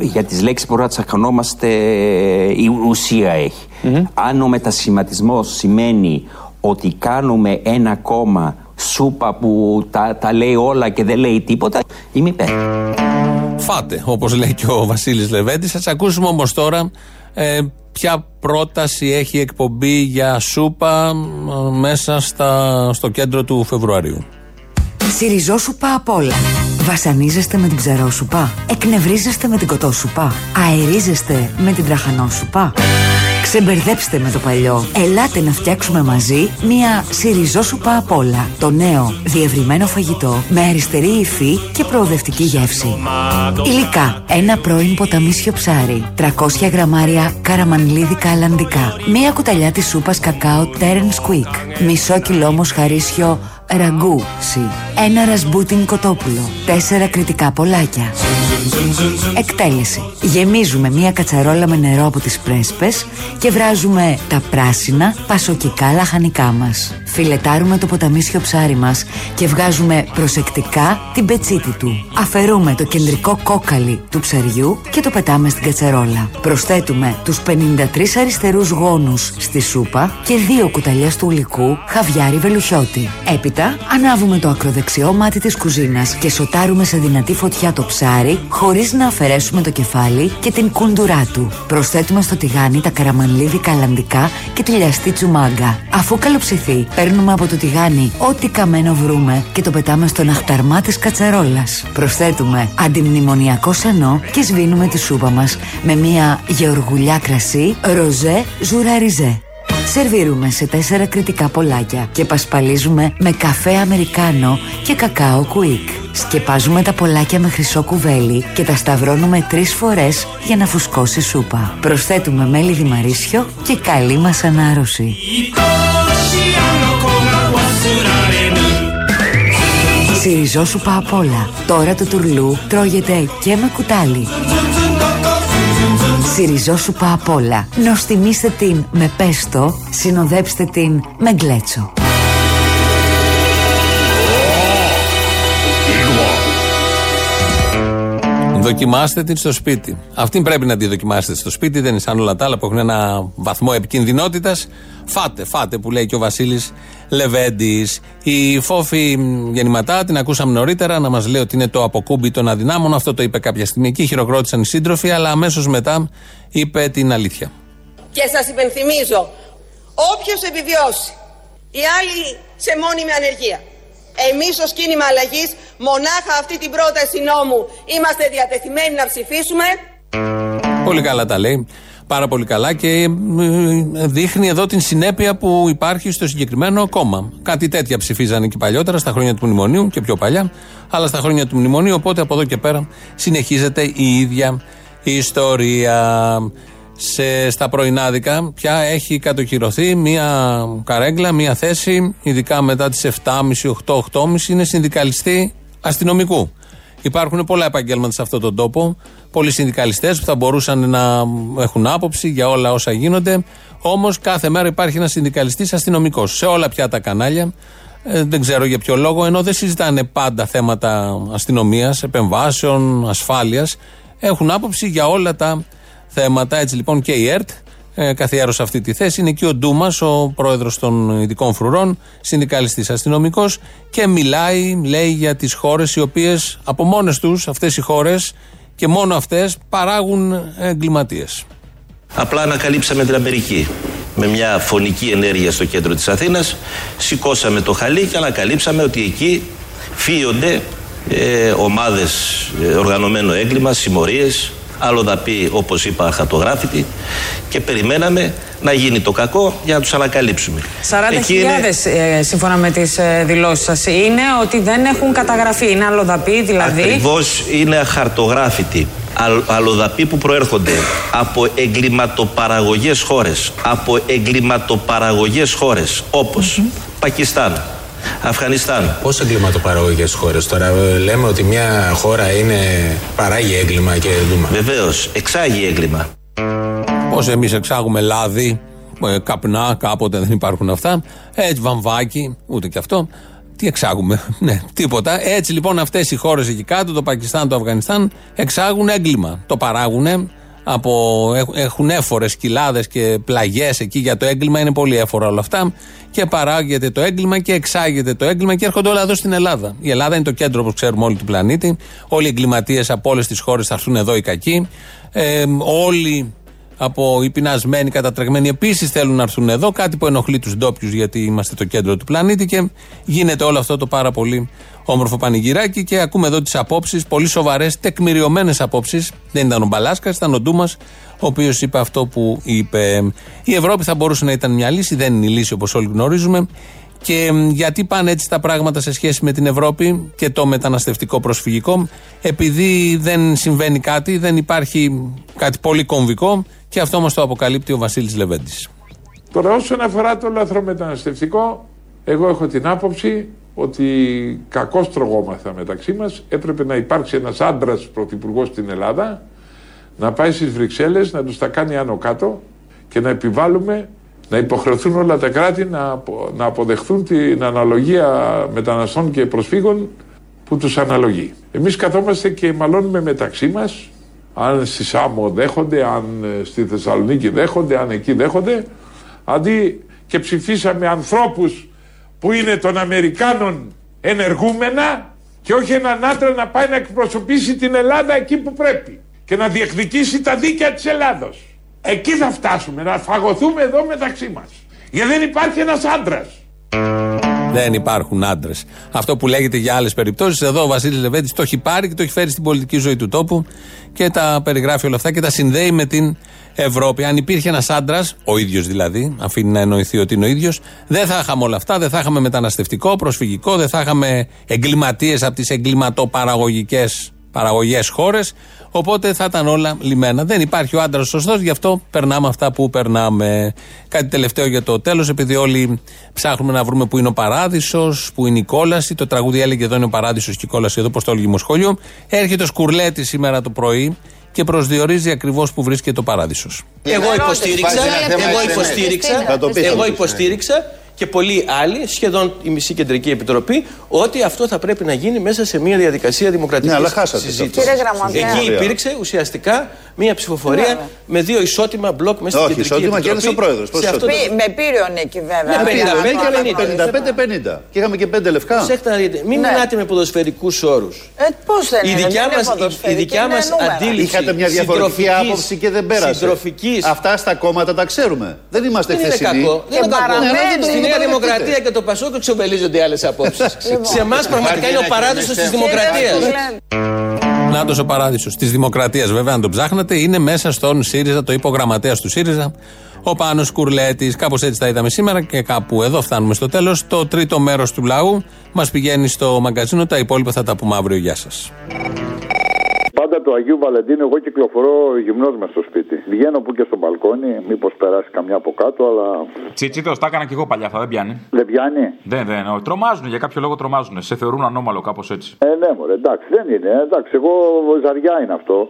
για τις λέξεις μπορούμε να τσακωνόμαστε η ουσία έχει. Αν ο μετασχηματισμός σημαίνει ότι κάνουμε ένα κόμμα σούπα που τα, τα λέει όλα και δεν λέει τίποτα, είμαι υπέρ.
Φάτε, όπως λέει και ο Βασίλης Λεβέντη. Θα ακούσουμε όμως τώρα ε, ποια πρόταση έχει εκπομπή για σούπα ε, μέσα στα, στο κέντρο του Φεβρουαρίου.
Σιριζόσουπα απ' όλα. Βασανίζεστε με την ψαρόσουπα. Εκνευρίζεστε με την κοτόσουπα. Αερίζεστε με την τραχανόσουπα. Ξεμπερδέψτε με το παλιό. Ελάτε να φτιάξουμε μαζί μία σιριζόσουπα απ' όλα. Το νέο διευρυμένο φαγητό με αριστερή υφή και προοδευτική γεύση. Υλικά. Ένα πρώην ποταμίσιο ψάρι. 300 γραμμάρια καραμανλίδικα αλλαντικά. Μία κουταλιά της σούπας κακάο Terence Quick. Μισό κιλό μοσχαρίσιο ραγκούσι. Ένα ρασμπούτιν κοτόπουλο. Τέσσερα κριτικά πολλάκια. Εκτέλεση. Γεμίζουμε μία κατσαρόλα με νερό από τις πρέσπες και βράζουμε τα πράσινα πασοκικά λαχανικά μας. Φιλετάρουμε το ποταμίσιο ψάρι μας και βγάζουμε προσεκτικά την πετσίτη του. Αφαιρούμε το κεντρικό κόκαλι του ψαριού και το πετάμε στην κατσαρόλα. Προσθέτουμε τους 53 αριστερούς γόνους στη σούπα και δύο κουταλιές του υλικού χαβιάρι βελουχιώτη. Έπειτα ανάβουμε το ακροδεξιό μάτι της κουζίνας και σοτάρουμε σε δυνατή φωτιά το ψάρι χωρίς να αφαιρέσουμε το κεφάλι και την κούντουρά του. Προσθέτουμε στο τηγάνι τα καραμανλίδι καλαντικά και τη λιαστή τσουμάγκα. Αφού καλοψηθεί, παίρνουμε από το τηγάνι ό,τι καμένο βρούμε και το πετάμε στον αχταρμά της κατσαρόλας. Προσθέτουμε αντιμνημονιακό σανό και σβήνουμε τη σούπα μας με μια γεωργουλιά κρασί ροζέ ζουραριζέ. Σερβίρουμε σε τέσσερα κριτικά πολλάκια και πασπαλίζουμε με καφέ αμερικάνο και κακάο κουίκ. Σκεπάζουμε τα πολλάκια με χρυσό κουβέλι και τα σταυρώνουμε τρεις φορές για να φουσκώσει σούπα. Προσθέτουμε μέλι δημαρίσιο και καλή μας ανάρρωση. Σιριζόσουπα απ' όλα. Τώρα το τουρλού τρώγεται και με κουτάλι. Σιριζόσουπα απ' όλα. Νοστιμήστε την με πέστο, συνοδέψτε την με γκλέτσο.
Δοκιμάστε την στο σπίτι. Αυτή πρέπει να τη δοκιμάσετε στο σπίτι. Δεν είναι σαν όλα τα άλλα που έχουν ένα βαθμό επικινδυνότητας. Φάτε, φάτε που λέει και ο Βασίλης Λεβέντης. Η Φόφη Γεννηματά την ακούσαμε νωρίτερα να μας λέει ότι είναι το αποκούμπι των αδυνάμων. Αυτό το είπε κάποια στιγμή εκεί. Χειροκρότησαν οι σύντροφοι, αλλά αμέσως μετά είπε την αλήθεια.
Και σας υπενθυμίζω, όποιος επιβιώσει, οι άλλοι σε μόνιμη ανεργία, εμείς ως κίνημα αλλαγής, μονάχα αυτή την πρόταση νόμου είμαστε διατεθειμένοι να ψηφίσουμε.
Πολύ καλά τα λέει. Πάρα πολύ καλά και ε, δείχνει εδώ την συνέπεια που υπάρχει στο συγκεκριμένο κόμμα. Κάτι τέτοια ψηφίζανε και παλιότερα, στα χρόνια του μνημονίου και πιο παλιά, αλλά στα χρόνια του μνημονίου. Οπότε από εδώ και πέρα συνεχίζεται η ίδια ιστορία. Σε, στα πρωινάδικα πια έχει κατοχυρωθεί μία καρέγκλα, μία θέση, ειδικά μετά τις 7.30, 8, 8.30 είναι συνδικαλιστή αστυνομικού. Υπάρχουν πολλά επαγγέλματα σε αυτόν τον τόπο. Πολλοί συνδικαλιστές που θα μπορούσαν να έχουν άποψη για όλα όσα γίνονται. Όμως κάθε μέρα υπάρχει ένας συνδικαλιστής αστυνομικός. Σε όλα πια τα κανάλια. Ε, δεν ξέρω για ποιο λόγο, ενώ δεν συζητάνε πάντα θέματα αστυνομίας, επεμβάσεων, ασφάλειας. Έχουν άποψη για όλα τα θέματα. Έτσι λοιπόν και η ΕΡΤ ε, καθιέρωσε αυτή τη θέση. Είναι εκεί ο Ντούμας, ο πρόεδρος των ειδικών φρουρών, συνδικαλιστής αστυνομικός και μιλάει, λέει για τις χώρες οι οποίες από μόνες τους, αυτές οι χώρες και μόνο αυτές παράγουν εγκληματίες.
Απλά ανακαλύψαμε την Αμερική. Με μια φωνική ενέργεια στο κέντρο της Αθήνας σηκώσαμε το χαλί και ανακαλύψαμε ότι εκεί φύονται ε, ομάδες ε, οργανωμένο έγκλημα, συμμορίες, αλλοδαπή όπως είπα χαρτογράφητη και περιμέναμε να γίνει το κακό για να τους ανακαλύψουμε.
40.000 είναι... σύμφωνα με τις ε, δηλώσεις σας είναι ότι δεν έχουν καταγραφεί, είναι αλλοδαπή δηλαδή.
Ακριβώς είναι αχαρτογράφητοι αλλοδαποί που προέρχονται από εγκληματοπαραγωγές χώρες από εγκληματοπαραγωγές χώρες όπως Πακιστάν, Αφγανιστάν.
Πώς εγκληματοπαραγωγέ χώρες τώρα, ε, λέμε ότι μια χώρα είναι παράγει έγκλημα και δούμε.
Βεβαίως, εξάγει έγκλημα.
Πώς εμείς εξάγουμε λάδι, ε, καπνά, κάποτε δεν υπάρχουν αυτά. Έτσι, βαμβάκι, ούτε και αυτό. Τι εξάγουμε, *laughs* ναι, τίποτα. Έτσι λοιπόν αυτές οι χώρες εκεί κάτω, το Πακιστάν, το Αφγανιστάν, εξάγουν έγκλημα. Το παράγουν από, έχουν έφορες κοιλάδες και πλαγιές εκεί για το έγκλημα. Είναι πολύ έφορα όλα αυτά. Και παράγεται το έγκλημα και εξάγεται το έγκλημα και έρχονται όλα εδώ στην Ελλάδα. Η Ελλάδα είναι το κέντρο, όπως ξέρουμε, όλη του πλανήτη. Όλοι οι εγκληματίες από όλες τις χώρες θα έρθουν εδώ οι κακοί. Ε, όλοι από οι πεινασμένοι, κατατρεγμένοι επίσης θέλουν να έρθουν εδώ. Κάτι που ενοχλεί τους ντόπιους γιατί είμαστε το κέντρο του πλανήτη και γίνεται όλο αυτό το πάρα πολύ όμορφο πανηγυράκι. Και ακούμε εδώ τις απόψεις, πολύ σοβαρές, τεκμηριωμένες απόψεις. Δεν ήταν ο Μπαλάσκας, ήταν ο Ντούμας, ο οποίος είπε αυτό που είπε. Η Ευρώπη θα μπορούσε να ήταν μια λύση, δεν είναι η λύση όπως όλοι γνωρίζουμε. Και γιατί πάνε έτσι τα πράγματα σε σχέση με την Ευρώπη και το μεταναστευτικό προσφυγικό, επειδή δεν συμβαίνει κάτι, δεν υπάρχει κάτι πολύ κομβικό και αυτό μας το αποκαλύπτει ο Βασίλης Λεβέντης.
Τώρα όσον αφορά το λαθρομεταναστευτικό, εγώ έχω την άποψη ότι κακώς τρογόμαθα μεταξύ μας, έπρεπε να υπάρξει ένας άντρας πρωθυπουργός στην Ελλάδα, να πάει στις Βρυξέλλες, να τους τα κάνει άνω κάτω και να επιβάλλουμε Να υποχρεωθούν όλα τα κράτη να, απο- να αποδεχθούν την αναλογία μεταναστών και προσφύγων που τους αναλογεί. Εμείς καθόμαστε και μαλώνουμε μεταξύ μας αν στη Σάμο δέχονται, αν ε, στη Θεσσαλονίκη δέχονται, αν εκεί δέχονται αντί και ψηφίσαμε ανθρώπους που είναι των Αμερικάνων ενεργούμενα και όχι έναν άντρα να πάει να εκπροσωπήσει την Ελλάδα εκεί που πρέπει και να διεκδικήσει τα δίκαια της Ελλάδος. Εκεί θα φτάσουμε, να φαγωθούμε εδώ μεταξύ μας. Γιατί δεν υπάρχει ένας άντρας.
Δεν υπάρχουν άντρες. Αυτό που λέγεται για άλλες περιπτώσεις, εδώ ο Βασίλης Λεβέντης το έχει πάρει και το έχει φέρει στην πολιτική ζωή του τόπου και τα περιγράφει όλα αυτά και τα συνδέει με την Ευρώπη. Αν υπήρχε ένας άντρας, ο ίδιος δηλαδή, αφήνει να εννοηθεί ότι είναι ο ίδιος, δεν θα είχαμε όλα αυτά, δεν θα είχαμε μεταναστευτικό, προσφυγικό, δεν θα είχαμε εγκληματίες από τις εγκληματοπαραγωγικές παραγωγές χώρες. Οπότε θα ήταν όλα λιμένα. Δεν υπάρχει ο άντρας σωστός, γι' αυτό περνάμε αυτά που περνάμε. Κάτι τελευταίο για το τέλος, επειδή όλοι ψάχνουμε να βρούμε που είναι ο παράδεισος, που είναι η κόλαση. Το τραγούδι έλεγε εδώ είναι ο παράδεισος και η κόλαση εδώ, πώ το έλεγε σχόλιο. Έρχεται ο Σκουρλέτη σήμερα το πρωί και προσδιορίζει ακριβώς που βρίσκεται το παράδεισος.
Εγώ υποστήριξα, εγώ υποστήριξα,
Θα το πεις, θα
εγώ
το πεις,
υποστήριξα και πολλοί άλλοι, σχεδόν η μισή κεντρική επιτροπή, ότι αυτό θα πρέπει να γίνει μέσα σε μια διαδικασία δημοκρατικής
Ναι, αλλά χάσατε σε
συζήτησης.
αυτό. Κύριε Γραμματέα.
Εκεί υπήρξε ουσιαστικά μια ψηφοφορία με δύο ισότιμα μπλοκ μέσα
Όχι,
στην κεντρική
ισότιμα,
επιτροπή.
κέρδισε ο πρόεδρος. Πώς
Σε αυτό το-
ισότιμα;
Με πύριο νίκη βέβαια.
Ναι, 55 και 90.
55-50. Και είχαμε και 5 λευκά.
Προσέξτε να δείτε, μην
Ναι.
μιλάτε με ποδοσφαιρικούς όρους.
Ε, πώς δεν
Η
είναι,
δικιά
δεν είναι
μας, η, η
ποδοσφαιρική,
δικιά
είναι
μας
νούμερα.
αντίληψη
Είχατε μια διαφορετική
συντροφικής-
άποψη και δεν πέρασε.
συντροφικής
Αυτά στα κόμματα τα ξέρουμε. Δεν είμαστε
Δεν είναι
χθεσινοί.
κακό. Δεν είναι κακό.
Ναι, αλλά δεν το
Στη Νέα
παραδεχτείτε.
Δημοκρατία και το Πασόκ εξομελίζονται άλλες απόψεις. *laughs* Σε εμάς πραγματικά είναι ο παράδεισος της δημοκρατίας.
Να ο παράδεισος της Δημοκρατίας, βέβαια, αν τον ψάχνατε, είναι μέσα στον ΣΥΡΙΖΑ, το είπε ο γραμματέας του ΣΥΡΙΖΑ, ο Πάνος Κουρλέτης. Κάπως έτσι τα είδαμε σήμερα και κάπου εδώ φτάνουμε στο τέλος. Το τρίτο μέρος του λαού μας πηγαίνει στο μαγκαζίνο. Τα υπόλοιπα θα τα πούμε αύριο. Γεια σας.
Πάντα του Αγίου Βαλεντίνου εγώ κυκλοφορώ γυμνός μες στο σπίτι. Βγαίνω που και στο μπαλκόνι, μήπως περάσει καμιά από κάτω, αλλά
Τσίτσιδο, τα έκανα και εγώ παλιά, αυτά δεν πιάνει.
δεν πιάνει;
Δεν, δεν, όχι. τρομάζουν, για κάποιο λόγο τρομάζουν. Σε θεωρούν ανώμαλο κάπως έτσι.
Ε, ναι, μωρέ, εντάξει, δεν είναι. Εντάξει, εγώ ζαριά είναι αυτό.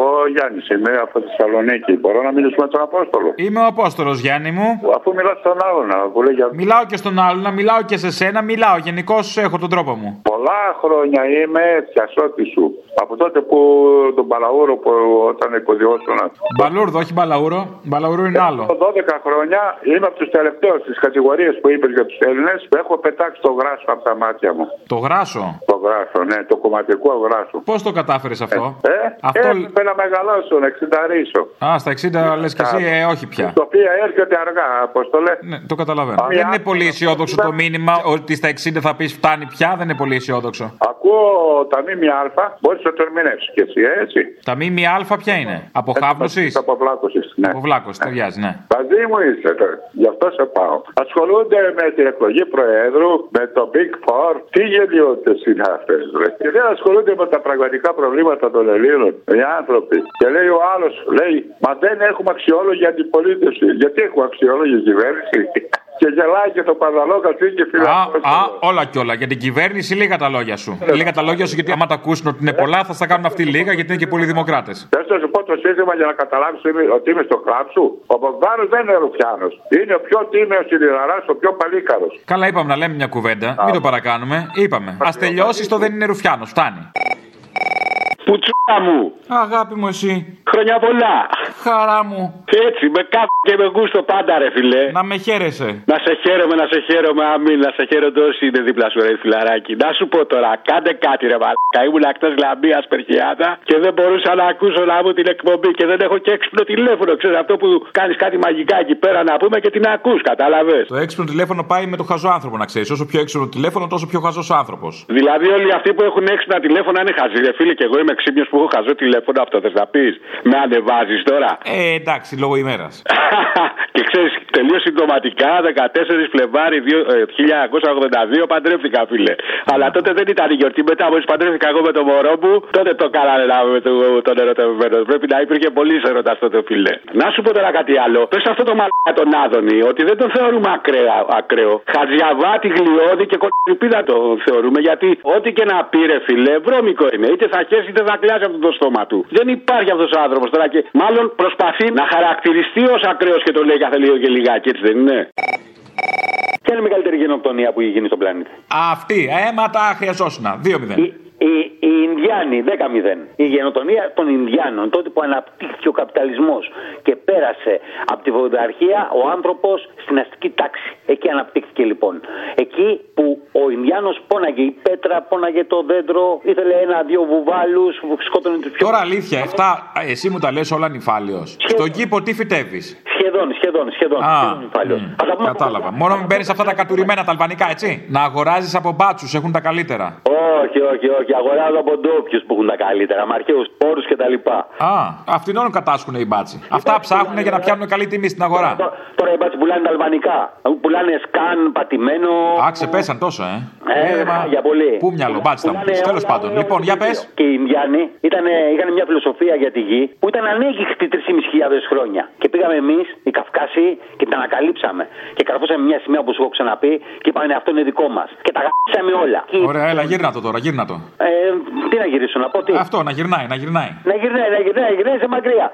Ο Γιάννης είμαι από τη Θεσσαλονίκη. Μπορώ να μιλήσω με τον Απόστολο;
Είμαι ο Απόστολος Γιάννη μου.
Αφού μιλάς στον άλλον, που λέει για
Μιλάω και στον άλλον, μιλάω και σε σένα, μιλάω. Γενικώς έχω τον τρόπο μου.
Πολλά χρόνια είμαι πιασότη σου. Από τότε που τον Παλαούρο που όταν υποδιώσουν.
Μπαλούρδο, όχι μπαλαούρο. Μπαλαούρο είναι άλλο.
12 χρόνια είμαι από τους τελευταίους τη κατηγορία που είπες για τους Έλληνες που έχω πετάξει το γράσο από τα μάτια μου.
Το γράσο;
Το γράσο, ναι, το κομματικό γράσο.
Πώς το κατάφερες αυτό;
Ε,
Αυτό-
έπρεπε να μεγαλώσω, να εξενταρίσω.
Α, στα 60 λες και εσύ, ε, όχι πια.
Το οποίο έρχεται αργά, Απόστολε.
Ναι, το καταλαβαίνω. Δεν είναι πολύ αισιόδοξο το μήνυμα ότι στα 60 θα πεις φτάνει πια, δεν είναι πολύ αισιόδοξο.
Ακούω τα ΜΜΑ, μπορείς να το ερμηνεύσεις κι εσύ, έτσι.
Τα ΜΜΑ ποια είναι, Αποχάβνωση.
Αποβλάκωσης, ναι.
Αποβλάκωσης, ταιριάζει, ναι.
Μαζί μου είσαι, τώρα. γι' αυτό σε πάω. Ασχολούνται με την εκλογή Προέδρου, με το Big Four. Τι γελιότητες είναι αυτές, ρε. Και δεν ασχολούνται με τα πραγματικά προβλήματα των Ελλήνων, οι άνθρωποι. Και λέει ο άλλος, λέει, Μα δεν έχουμε αξιόλογη αντιπολίτευση. Γιατί έχουμε αξιόλογη κυβέρνηση; Και γελάει και το Παδαλό Κατσίκη και
Α,
φιλανδό.
α, όλα και όλα. Για την κυβέρνηση λίγα τα λόγια σου. Λίγα τα λόγια σου γιατί άμα τα ακούσουν ότι είναι πολλά θα στα κάνουν αυτοί λίγα γιατί είναι και πολλοί δημοκράτες.
Θέλω να σου πω το σύστημα για να καταλάβεις ότι είμαι στο κλαμπ σου. Ο Μπογδάνο δεν είναι Ρουφιάνος. Είναι ο πιο τίμιος Ιλιραρά, ο πιο παλίκαρος.
Καλά, είπαμε να λέμε μια κουβέντα. Μην το παρακάνουμε. Είπαμε. Α τελειώσει το δεν είναι Ρουφιάνος. Φτάνει.
Πουτσούα μου.
Αγάπη μου, εσύ.
Χρόνια πολλά.
Χαρά μου.
Έτσι, με κάπου και με γούστο πάντα, ρε φιλέ.
Να με χαίρεσαι.
Να σε χαίρομαι, να σε χαίρομαι, αμήν. Να σε χαίρομαι όσοι είναι δίπλα σου, ρε φιλαράκι. Να σου πω τώρα, κάντε κάτι, ρε μαλάκα. Ήμουν ακτέ λαμπία περχιάτα και δεν μπορούσα να ακούσω να μου την εκπομπή και δεν έχω και έξυπνο τηλέφωνο. Ξέρεις αυτό που κάνεις κάτι μαγικά εκεί πέρα να πούμε και την ακούς, κατάλαβες;
Το έξυπνο τηλέφωνο πάει με το χαζό άνθρωπο, να ξέρεις. Όσο πιο έξυπνο τηλέφωνο, τόσο πιο χαζός άνθρωπος.
Δηλαδή όλοι αυτοί που έχουν έξυπνα τηλέφωνα είναι χαζοί. Ρε φίλε, και εγώ είμαι ξύπνιο που έχω χαζό τηλέφωνο. Αυτό θες να πεις; Με ανεβάζεις τώρα.
Ε, εντάξει, λόγω ημέρας. *laughs*
και ξέρεις, τελείως συμπτωματικά 14 Φλεβάρι δύο- ε, 1982 παντρεύτηκα, φίλε. Αλλά τότε δεν ήταν η γιορτή. Μετά, μόλι παντρεύτηκα εγώ με το μωρό μου, τότε το κάνανε να με το- τον ερωτευμένο. Πρέπει να υπήρχε πολύ έρωτα τότε, φίλε. Να σου πω τώρα κάτι άλλο. Πες αυτό το μαλάκα τον Άδωνη, ότι δεν τον θεωρούμε ακραία, ακραίο. Χατζιαβάτη, γλιώδη και κολυπίδα το θεωρούμε. Γιατί ό,τι και να πήρε, φίλε, βρώμικο είναι. Είτε θα χέσει είτε θα κλάσει από το στόμα του. Δεν υπάρχει αυτός ο άνθρωπος τώρα και μάλλον προσπαθεί να χαρακτηρίσει
χαρακτηριστεί ως ακραίος και το λέει κάθε λίγο και λιγάκι, έτσι δεν είναι; Ποια είναι η μεγαλύτερη γενοκτονία που έχει γίνει στον πλανήτη;
Αυτή, αίματα χρειαζόσουν. 2-0.
Οι, οι Ινδιάνοι, 10-0. Η γενοτονία των Ινδιάνων, τότε που αναπτύχθηκε ο καπιταλισμός και πέρασε από τη βοδαρχία ο άνθρωπος στην αστική τάξη. Εκεί αναπτύχθηκε λοιπόν. Εκεί που ο Ινδιάνος πόναγε η πέτρα, πόναγε το δέντρο, ήθελε ένα-δύο βουβάλους, σκότωνε τους πιο.
Τώρα αλήθεια, αυτά ε, εσύ μου τα λες όλα νυφάλιος. Στον κήπο τι φυτεύει.
Σχεδόν, σχεδόν, σχεδόν.
Α,
σχεδόν νυφάλιος.
μ, κατάλαβα. Μόνο μην παίρνει αυτά τα κατουρημένα τα αλβανικά, έτσι. Να αγοράζεις από μπάτσους, έχουν τα καλύτερα.
Όχι, όχι, όχι. Αγοράζω από ντόπιου που έχουν τα καλύτερα. Με αρχαίου πόρου κτλ.
Α, αυτήν όλων κατάσχουν οι μπάτσοι. Αυτά ψάχνουν για να πιάνουν καλή τιμή στην αγορά.
Τώρα οι μπάτσοι πουλάνε τα αλβανικά. Πουλάνε σκάν, πατημένο.
Α, ξεπέσαν τόσο, ε.
Ε,
μα-
για πολύ.
Πού μυαλό, μπάτσι θα μου πει. Τέλος πάντων. Λοιπόν, για πες.
Και οι Ινδιάνοι ήταν, είχαν μια φιλοσοφία για τη γη που ήταν ανέγκυχτη 3.500 χρόνια. Και πήγαμε εμείς, οι Καυκάσοι, και την ανακαλύψαμε. Και καρφώσαμε μια σημαία που σου έχω ξαναπεί και είπαμε αυτό είναι δικό μας. Και τα γράψαμε όλα. Και,
Ωραία, έλα, γύρνα το τώρα, γύρνα το.
ε, τι να γυρίσω, να πω τι;
Αυτό, να γυρνάει, να γυρνάει.
Να γυρνάει, να γυρνάει, να γυρνάει σε μακριά.